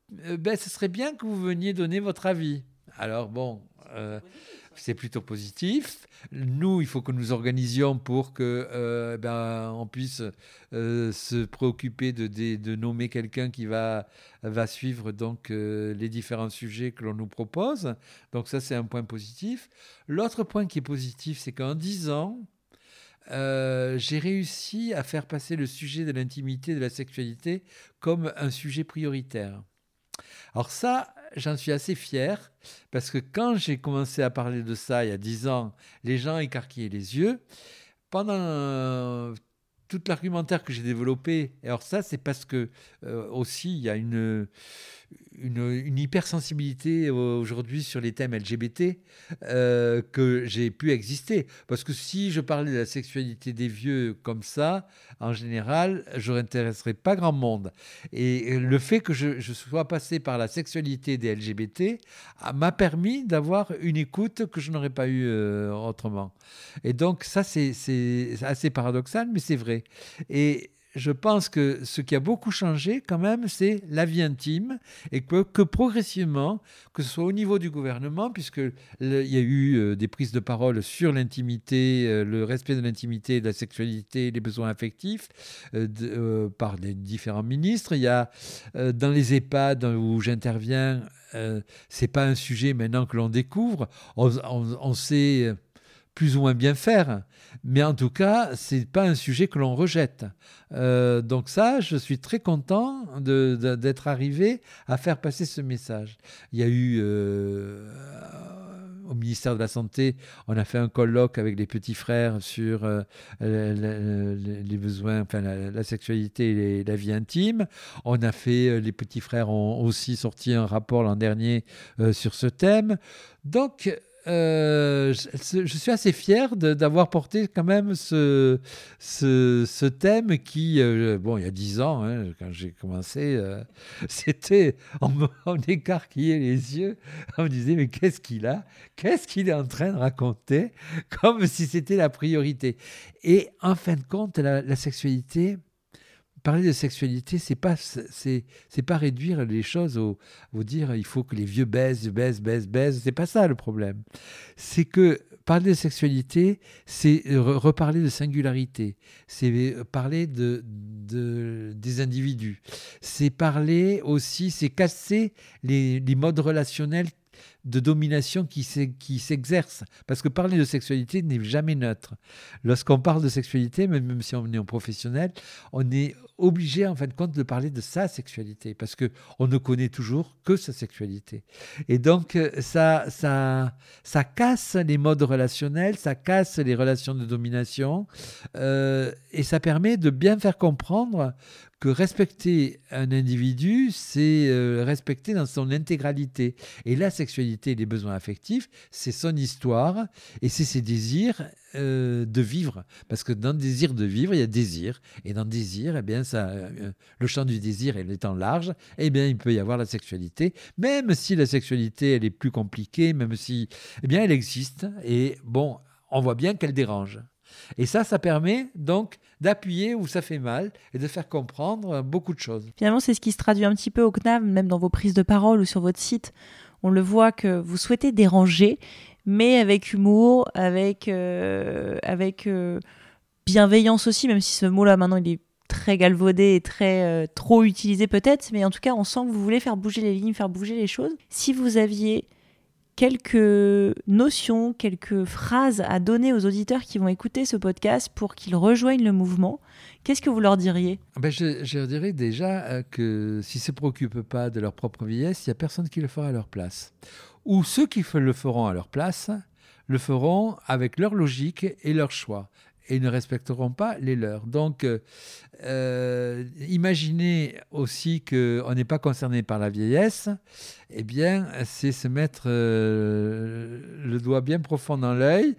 ben, ce serait bien que vous veniez donner votre avis. Alors, bon, c'est plutôt positif. Nous, il faut que nous organisions pour que euh, ben, on puisse euh, se préoccuper de, nommer quelqu'un qui va, va suivre donc euh, les différents sujets que l'on nous propose. Donc ça, c'est un point positif. L'autre point qui est positif, c'est qu'en 10 ans, j'ai réussi à faire passer le sujet de l'intimité, de la sexualité comme un sujet prioritaire. Alors ça, j'en suis assez fier, parce que quand j'ai commencé à parler de ça il y a dix ans, les gens écarquillaient les yeux. Pendant euh, tout l'argumentaire que j'ai développé, alors ça, c'est parce que euh, aussi, il y a une une, hypersensibilité aujourd'hui sur les thèmes LGBT euh, que j'ai pu exister. Parce que si je parlais de la sexualité des vieux comme ça, en général, je n'intéresserais pas grand monde. Et le fait que je, sois passé par la sexualité des LGBT m'a permis d'avoir une écoute que je n'aurais pas eu euh, autrement. Et donc ça, c'est assez paradoxal, mais c'est vrai. Je pense que ce qui a beaucoup changé quand même, c'est la vie intime et que, progressivement, que ce soit au niveau du gouvernement, puisque il y a eu euh, des prises de parole sur l'intimité, euh, le respect de l'intimité, de la sexualité, les besoins affectifs euh, par les différents ministres. Il y a dans les EHPAD où j'interviens, c'est pas un sujet maintenant que l'on découvre. On sait plus ou moins bien faire. Mais en tout cas, c'est pas un sujet que l'on rejette. Euh, donc ça, je suis très content d'être arrivé à faire passer ce message. Il y a eu euh, au ministère de la Santé, on a fait un colloque avec les petits frères sur euh, les besoins, enfin la, sexualité et la vie intime. On a fait, les petits frères ont aussi sorti un rapport l'an dernier sur ce thème. Donc, euh, je, suis assez fier d'avoir porté quand même ce, thème qui, euh, bon, il y a dix ans, hein, quand j'ai commencé, euh, (laughs) c'était, on, on écarquillait les yeux, on me disait, mais qu'est-ce qu'il a? Qu'est-ce qu'il est en train de raconter? Comme si c'était la priorité. Et en fin de compte, la sexualité, parler de sexualité, c'est pas c'est c'est pas réduire les choses au, dire il faut que les vieux baissent, baissent, baissent, baissent. C'est pas ça le problème. C'est que parler de sexualité, c'est reparler de singularité, c'est parler de, de, des individus, c'est parler aussi, c'est casser les, les modes relationnels de domination qui s'exerce. Parce que parler de sexualité n'est jamais neutre. Lorsqu'on parle de sexualité, même, si on est en professionnel, on est obligé en fin de compte de parler de sa sexualité parce que on ne connaît toujours que sa sexualité. Et donc ça, ça, ça casse les modes relationnels, ça casse les relations de domination euh, et ça permet de bien faire comprendre que respecter un individu, c'est euh, respecter dans son intégralité. Et la sexualité et les besoins affectifs, c'est son histoire et c'est ses désirs euh, de vivre. Parce que dans le désir de vivre, il y a désir. Et dans le désir, eh bien, ça, euh, le champ du désir étant large, eh bien, il peut y avoir la sexualité. Même si la sexualité, elle est plus compliquée, même si, eh bien, elle existe. Et bon, on voit bien qu'elle dérange. Et ça, ça permet donc d'appuyer où ça fait mal et de faire comprendre beaucoup de choses. Finalement, c'est ce qui se traduit un petit peu au CNAV, même dans vos prises de parole ou sur votre site. On le voit que vous souhaitez déranger, mais avec humour, avec, euh, euh, bienveillance aussi, même si ce mot-là maintenant il est très galvaudé et très euh, trop utilisé peut-être, mais en tout cas on sent que vous voulez faire bouger les lignes, faire bouger les choses. Si vous aviez quelques notions, quelques phrases à donner aux auditeurs qui vont écouter ce podcast pour qu'ils rejoignent le mouvement, qu'est-ce que vous leur diriez? Ben je, leur dirais déjà euh, que s'ils ne se préoccupent pas de leur propre vieillesse, il n'y a personne qui le fera à leur place. Ou ceux qui le feront à leur place le feront avec leur logique et leur choix et ne respecteront pas les leurs. Donc, euh, euh, imaginez aussi qu'on n'est pas concerné par la vieillesse, eh bien, c'est se mettre euh, le doigt bien profond dans l'œil,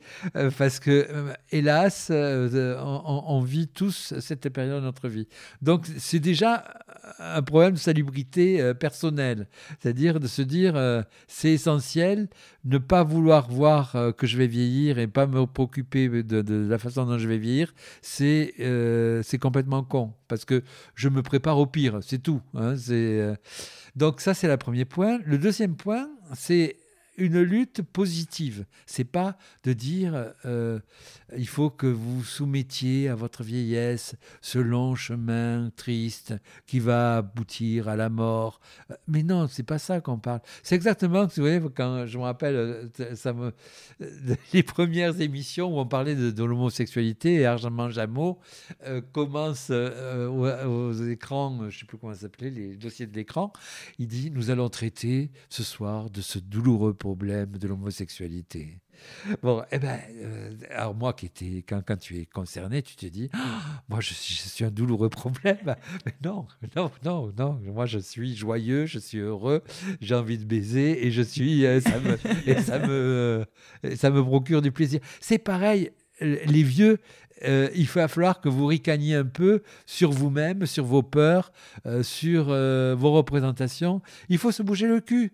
parce que, hélas, on, vit tous cette période de notre vie. Donc, c'est déjà un problème de salubrité personnelle, c'est-à-dire de se dire, c'est essentiel, ne pas vouloir voir que je vais vieillir et pas me préoccuper de, de la façon dont je vais vieillir, c'est c'est complètement parce que je me prépare au pire, c'est tout. Hein, euh, Donc ça, c'est le premier point. Le deuxième point, c'est une lutte positive. C'est pas de dire euh, il faut que vous soumettiez à votre vieillesse ce long chemin triste qui va aboutir à la mort. Mais non, c'est pas ça qu'on parle. C'est exactement, vous voyez, quand je me rappelle euh, ça (laughs) les premières émissions où on parlait de, l'homosexualité et Argent euh, commence aux, écrans, je sais plus comment ça s'appelait, les dossiers de l'écran. Il dit nous allons traiter ce soir de ce douloureux problème de l'homosexualité. Bon, eh ben, euh, alors moi qui étais, quand, quand, tu es concerné, tu te dis, ah, moi je suis, un douloureux problème. (laughs) Mais non, non, non, non. Moi je suis joyeux, je suis heureux, j'ai envie de baiser et je suis, euh, ça me, ça me, ça me procure du plaisir. C'est pareil. Les vieux, euh, il va falloir que vous ricaniez un peu sur vous-même, sur vos peurs, euh, sur euh, vos représentations. Il faut se bouger le cul.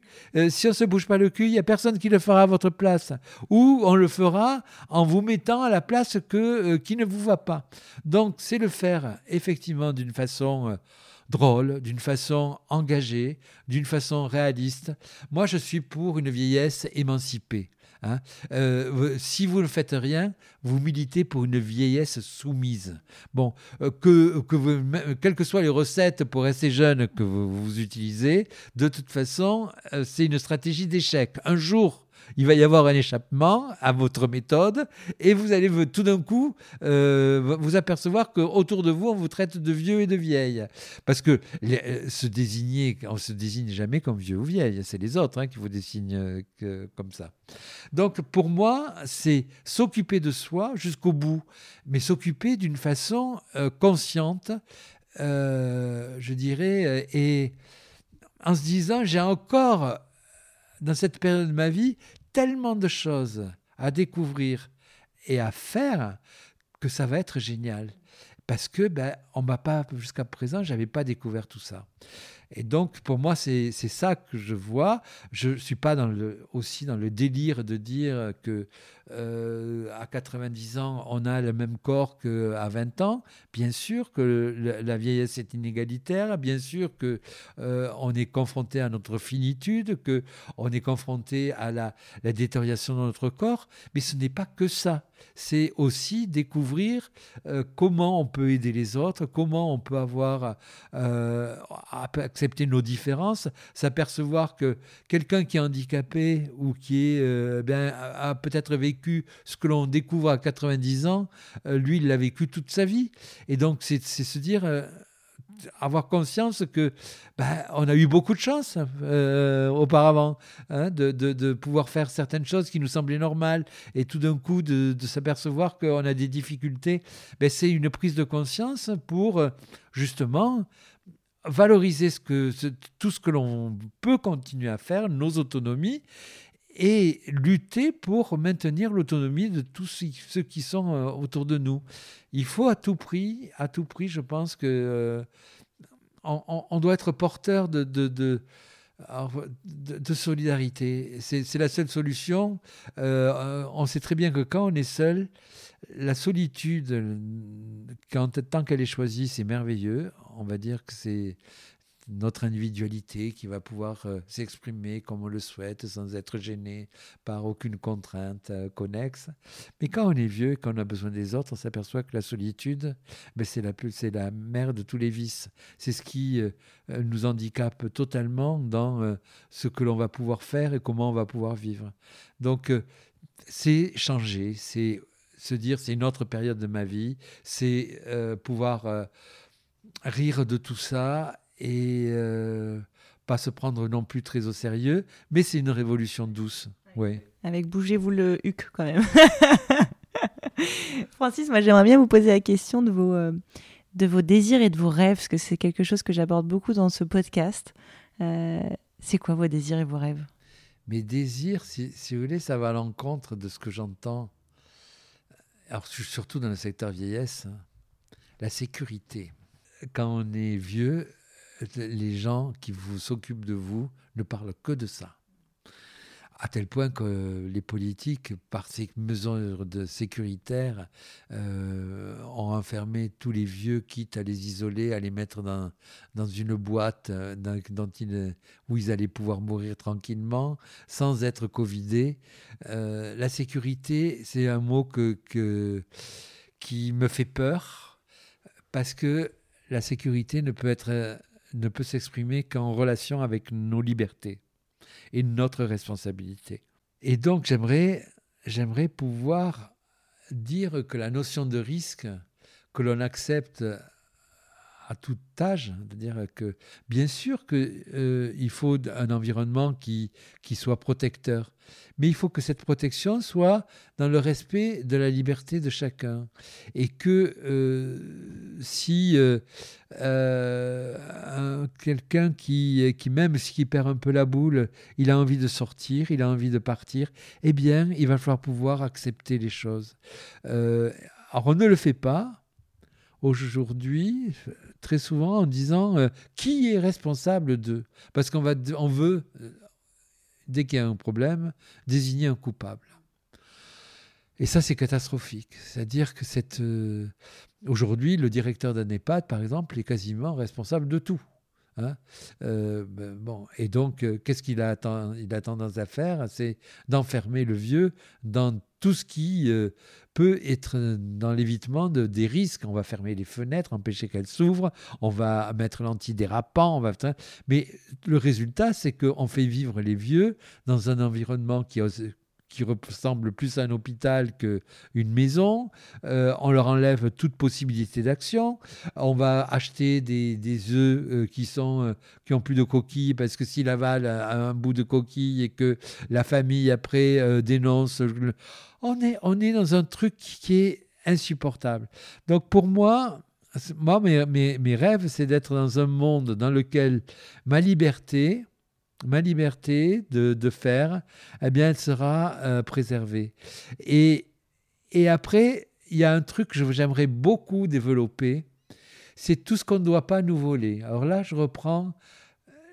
si on ne se bouge pas le cul, il n'y a personne qui le fera à votre place. Ou on le fera en vous mettant à la place que, qui ne vous va pas. Donc, c'est le faire effectivement d'une façon drôle, d'une façon engagée, d'une façon réaliste. Moi, je suis pour une vieillesse émancipée. Hein. Euh, si vous ne faites rien, vous militez pour une vieillesse soumise. Bon, euh, que, que quelles que soient les recettes pour rester jeune que vous, vous utilisez, de toute façon, euh, c'est une stratégie d'échec. Un jour, il va y avoir un échappement à votre méthode et vous allez tout d'un coup euh, vous apercevoir qu'autour de vous, on vous traite de vieux et de vieille. Parce que euh, se désigner, on se désigne jamais comme vieux ou vieille, c'est les autres hein, qui vous désignent comme ça. Donc pour moi, c'est s'occuper de soi jusqu'au bout, mais s'occuper d'une façon consciente, je dirais, et en se disant, j'ai encore, dans cette période de ma vie, tellement de choses à découvrir et à faire que ça va être génial. Parce que ben, on m'a pas jusqu'à présent, j'avais pas découvert tout ça. Et donc, pour moi, c'est ça que je vois. Je suis pas dans le, aussi dans le délire de dire que euh, à 90 ans, on a le même corps qu'à 20 ans. Bien sûr que la vieillesse est inégalitaire, bien sûr que euh, on est confronté à notre finitude, que on est confronté à la, détérioration de notre corps, mais ce n'est pas que ça. C'est aussi découvrir euh, comment on peut aider les autres, comment on peut avoir accepter nos différences, s'apercevoir que quelqu'un qui est handicapé ou qui est, ben, a peut-être vécu ce que l'on découvre à 90 ans, euh, lui, il l'a vécu toute sa vie. Et donc, c'est se dire, euh, avoir conscience que ben, on a eu beaucoup de chance euh, auparavant hein, de, pouvoir faire certaines choses qui nous semblaient normales et tout d'un coup de, s'apercevoir qu'on a des difficultés. Ben, c'est une prise de conscience pour justement valoriser tout ce que l'on peut continuer à faire, nos autonomies, et lutter pour maintenir l'autonomie de tous ceux qui sont euh, autour de nous. Il faut à tout prix, à tout prix, je pense que euh, doit être porteur de, solidarité. C'est la seule solution. Euh, on sait très bien que quand on est seul, la solitude, tant qu'elle est choisie, c'est merveilleux. On va dire que c'est notre individualité qui va pouvoir euh, s'exprimer comme on le souhaite sans être gêné par aucune contrainte euh, connexe. Mais quand on est vieux et qu'on a besoin des autres, on s'aperçoit que la solitude, ben c'est la, la mère de tous les vices. C'est ce qui euh, nous handicape totalement dans ce que l'on va pouvoir faire et comment on va pouvoir vivre. Donc, c'est changer, c'est se dire c'est une autre période de ma vie, c'est pouvoir rire de tout ça et euh, pas se prendre non plus très au sérieux, mais c'est une révolution douce. Ouais. Avec bougez-vous le huc quand même. (laughs) Francis, moi j'aimerais bien vous poser la question de vos, euh, de vos désirs et de vos rêves, parce que c'est quelque chose que j'aborde beaucoup dans ce podcast. Euh, c'est quoi vos désirs et vos rêves? Mes désirs, si, si, vous voulez, ça va à l'encontre de ce que j'entends. Alors surtout dans le secteur vieillesse, hein. la sécurité. Quand on est vieux, les gens qui vous s'occupent de vous ne parlent que de ça. À tel point que les politiques, par ces mesures de sécuritaires, euh, ont enfermé tous les vieux, quitte à les isoler, à les mettre dans, dans une boîte euh, dont où ils allaient pouvoir mourir tranquillement, sans être covidés. Euh, la sécurité, c'est un mot qui me fait peur, parce que la sécurité ne peut être ne peut s'exprimer qu'en relation avec nos libertés et notre responsabilité. Et donc j'aimerais, j'aimerais pouvoir dire que la notion de risque que l'on accepte à tout âge, c'est-à-dire que bien sûr qu'il euh, faut un environnement qui, qui soit protecteur, mais il faut que cette protection soit dans le respect de la liberté de chacun. Et que euh, si euh, quelqu'un qui, qui, même s'il perd un peu la boule, il a envie de sortir, il a envie de partir, eh bien, il va falloir pouvoir accepter les choses. alors, on ne le fait pas, aujourd'hui, très souvent, en disant euh, qui est responsable de? Parce qu'on on veut, euh, dès qu'il y a un problème, désigner un coupable. Et ça, c'est catastrophique. C'est-à-dire que euh, aujourd'hui, le directeur d'un EHPAD, par exemple, est quasiment responsable de tout. Hein. Ben, bon, et donc, qu'est-ce qu'il a, il a tendance à faire? C'est d'enfermer le vieux dans tout ce qui être dans l'évitement de, des risques. On va fermer les fenêtres, empêcher qu'elles s'ouvrent, on va mettre l'antidérapant, on va... mais le résultat, c'est qu'on fait vivre les vieux dans un environnement qui, qui ressemble plus à un hôpital qu'une maison. Euh, on leur enlève toute possibilité d'action. On va acheter des, œufs euh, qui, sont, euh, qui ont plus de coquilles parce que s'il avale un bout de coquille et que la famille après dénonce, on est, on est dans un truc qui est insupportable. Donc pour moi, moi mes, mes rêves, c'est d'être dans un monde dans lequel ma liberté, ma liberté de, faire, eh bien, elle sera euh, préservée. Et, après, il y a un truc que j'aimerais beaucoup développer, c'est tout ce qu'on ne doit pas nous voler. Alors là, je reprends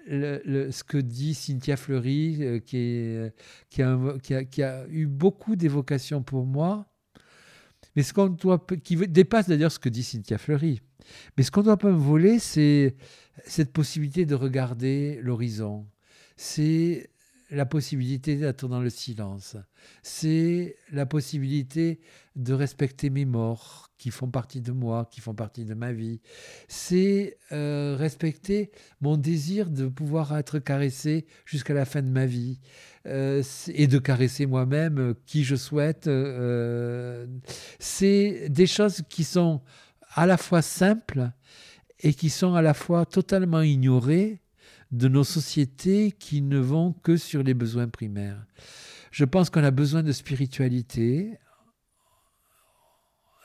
euh, le, ce que dit Cynthia Fleury, euh, qui, a, qui, a, eu beaucoup d'évocations pour moi, mais ce qu'on doit, qui dépasse d'ailleurs ce que dit Cynthia Fleury. Mais ce qu'on ne doit pas me voler, c'est cette possibilité de regarder l'horizon, c'est la possibilité d'être dans le silence. C'est la possibilité de respecter mes morts qui font partie de moi, qui font partie de ma vie. C'est euh, respecter mon désir de pouvoir être caressé jusqu'à la fin de ma vie euh, et de caresser moi-même qui je souhaite. Euh, c'est des choses qui sont à la fois simples et qui sont à la fois totalement ignorées de nos sociétés qui ne vont que sur les besoins primaires. Je pense qu'on a besoin de spiritualité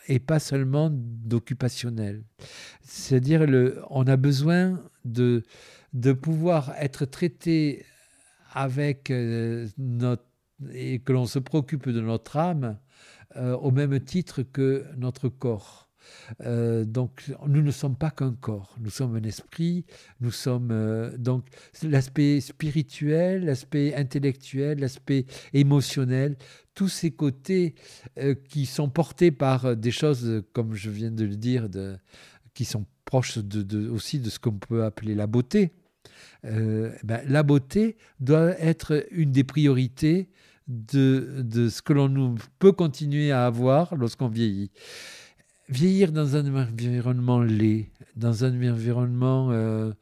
et pas seulement d'occupationnel. C'est-à-dire, on a besoin de, pouvoir être traité avec euh, notre et que l'on se préoccupe de notre âme euh, au même titre que notre corps. Euh, donc, nous ne sommes pas qu'un corps, nous sommes un esprit, nous sommes euh, donc l'aspect spirituel, l'aspect intellectuel, l'aspect émotionnel, tous ces côtés euh, qui sont portés par des choses, comme je viens de le dire, qui sont proches aussi de ce qu'on peut appeler la beauté. Ben, la beauté doit être une des priorités de ce que l'on peut continuer à avoir lorsqu'on vieillit vieillir dans un environnement laid, dans un environnement, euh,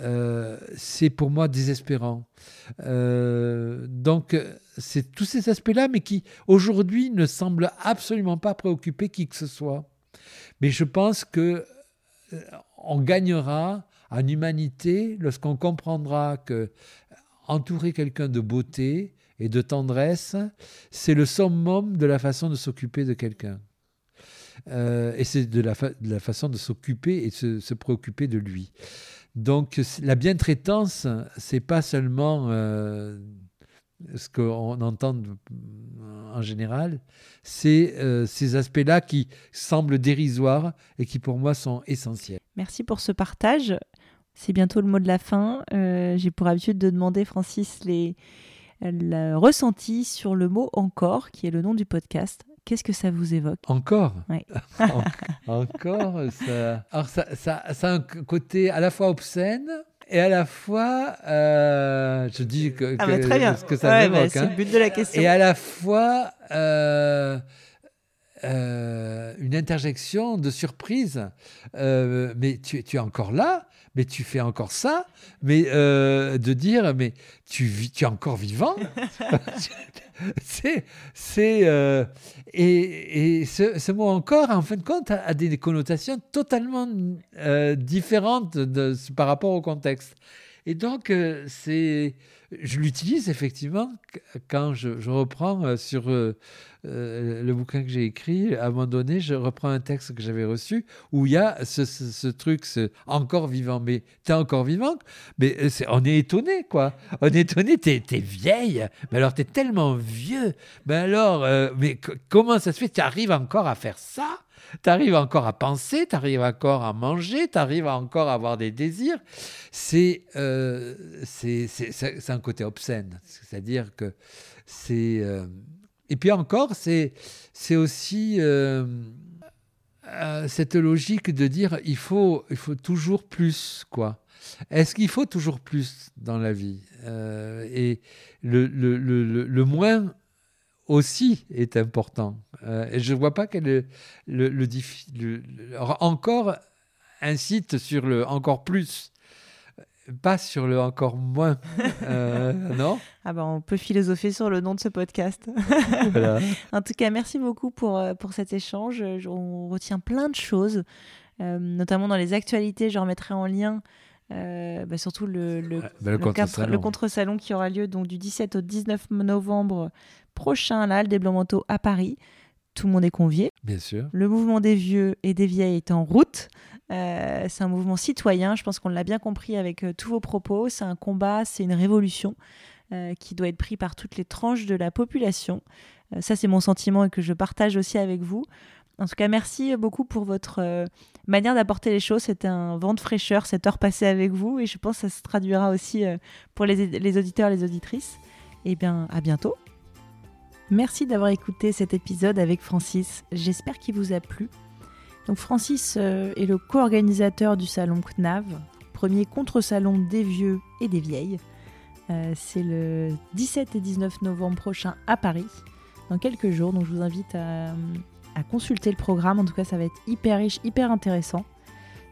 euh, c'est pour moi désespérant. Euh, donc, c'est tous ces aspects-là, mais qui aujourd'hui ne semblent absolument pas préoccuper qui que ce soit. Mais je pense que on gagnera en humanité lorsqu'on comprendra que entourer quelqu'un de beauté et de tendresse, c'est le summum de la façon de s'occuper de quelqu'un. Euh, et c'est de la, façon de s'occuper et de se, préoccuper de lui. Donc la bientraitance, c'est pas seulement euh, ce qu'on entend en général, c'est euh, ces aspects-là qui semblent dérisoires et qui pour moi sont essentiels. Merci pour ce partage. C'est bientôt le mot de la fin. J'ai pour habitude de demander, Francis, les, le ressenti sur le mot encore, qui est le nom du podcast. Qu'est-ce que ça vous évoque? Encore? Encore ça... Alors ça, ça, ça, a un côté à la fois obscène et à la fois, euh, je dis que, ah bah, très bien. ce que ça ouais, évoque. c'est le hein. but de la question. Et à la fois euh, euh, une interjection de surprise. mais tu, tu, es encore là mais tu fais encore ça, mais de dire, mais tu, tu es encore vivant. (laughs) c'est, c'est, euh, et, et ce, mot encore, en fin de compte, a, des connotations totalement euh, différentes de, par rapport au contexte. Et donc, euh, c'est, je l'utilise effectivement quand je, reprends sur euh, le bouquin que j'ai écrit, à un moment donné, je reprends un texte que j'avais reçu où il y a ce, truc, encore vivant. Mais t'es encore vivant? Mais euh, on est étonné, quoi. On est étonné, t'es es vieille. Mais alors, t'es tellement vieux. Mais alors, euh, mais comment ça se fait? Tu arrives encore à faire ça? Tu arrives encore à penser, tu arrives encore à manger, tu arrives encore à avoir des désirs. C'est c'est un côté obscène. C'est-à-dire que c'est et puis encore, c'est aussi euh, euh, cette logique de dire il faut, il faut toujours plus, quoi. Est-ce qu'il faut toujours plus dans la vie? Euh, Et le, le, le, le, moins aussi est important. Euh, et je ne vois pas quel est le, le, le, encore incite sur le encore plus pas sur le encore moins, euh, (laughs) non? Ah ben, on peut philosopher sur le nom de ce podcast. (laughs) en tout cas, merci beaucoup pour, euh, pour cet échange. On retient plein de choses, euh, notamment dans les actualités. Je remettrai en lien bah, surtout le, le, bah, le contre-salon qui aura lieu donc, du 17 au 19 novembre prochain à la Halle des Blancs-Manteaux à Paris tout le monde est convié. Bien sûr. Le mouvement des vieux et des vieilles est en route. Euh, c'est un mouvement citoyen, je pense qu'on l'a bien compris avec euh, tous vos propos. C'est un combat, c'est une révolution euh, qui doit être pris par toutes les tranches de la population. ça, c'est mon sentiment et que je partage aussi avec vous. En tout cas, merci beaucoup pour votre manière d'apporter les choses. C'était un vent de fraîcheur, cette heure passée avec vous. Et je pense que ça se traduira aussi pour les, les auditeurs les auditrices. Et eh bien, à bientôt. Merci d'avoir écouté cet épisode avec Francis. J'espère qu'il vous a plu. Donc Francis euh, est le co-organisateur du salon CNAV, premier contre-salon des vieux et des vieilles. Euh, c'est le 17 et 19 novembre prochain à Paris, dans quelques jours. Donc je vous invite à, à consulter le programme. En tout cas, ça va être hyper riche, hyper intéressant.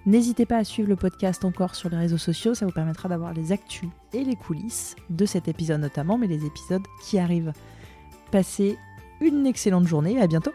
N'hésitez pas à suivre le podcast encore sur les réseaux sociaux, ça vous permettra d'avoir les actus et les coulisses de cet épisode notamment, mais les épisodes qui arrivent. Passez une excellente journée et à bientôt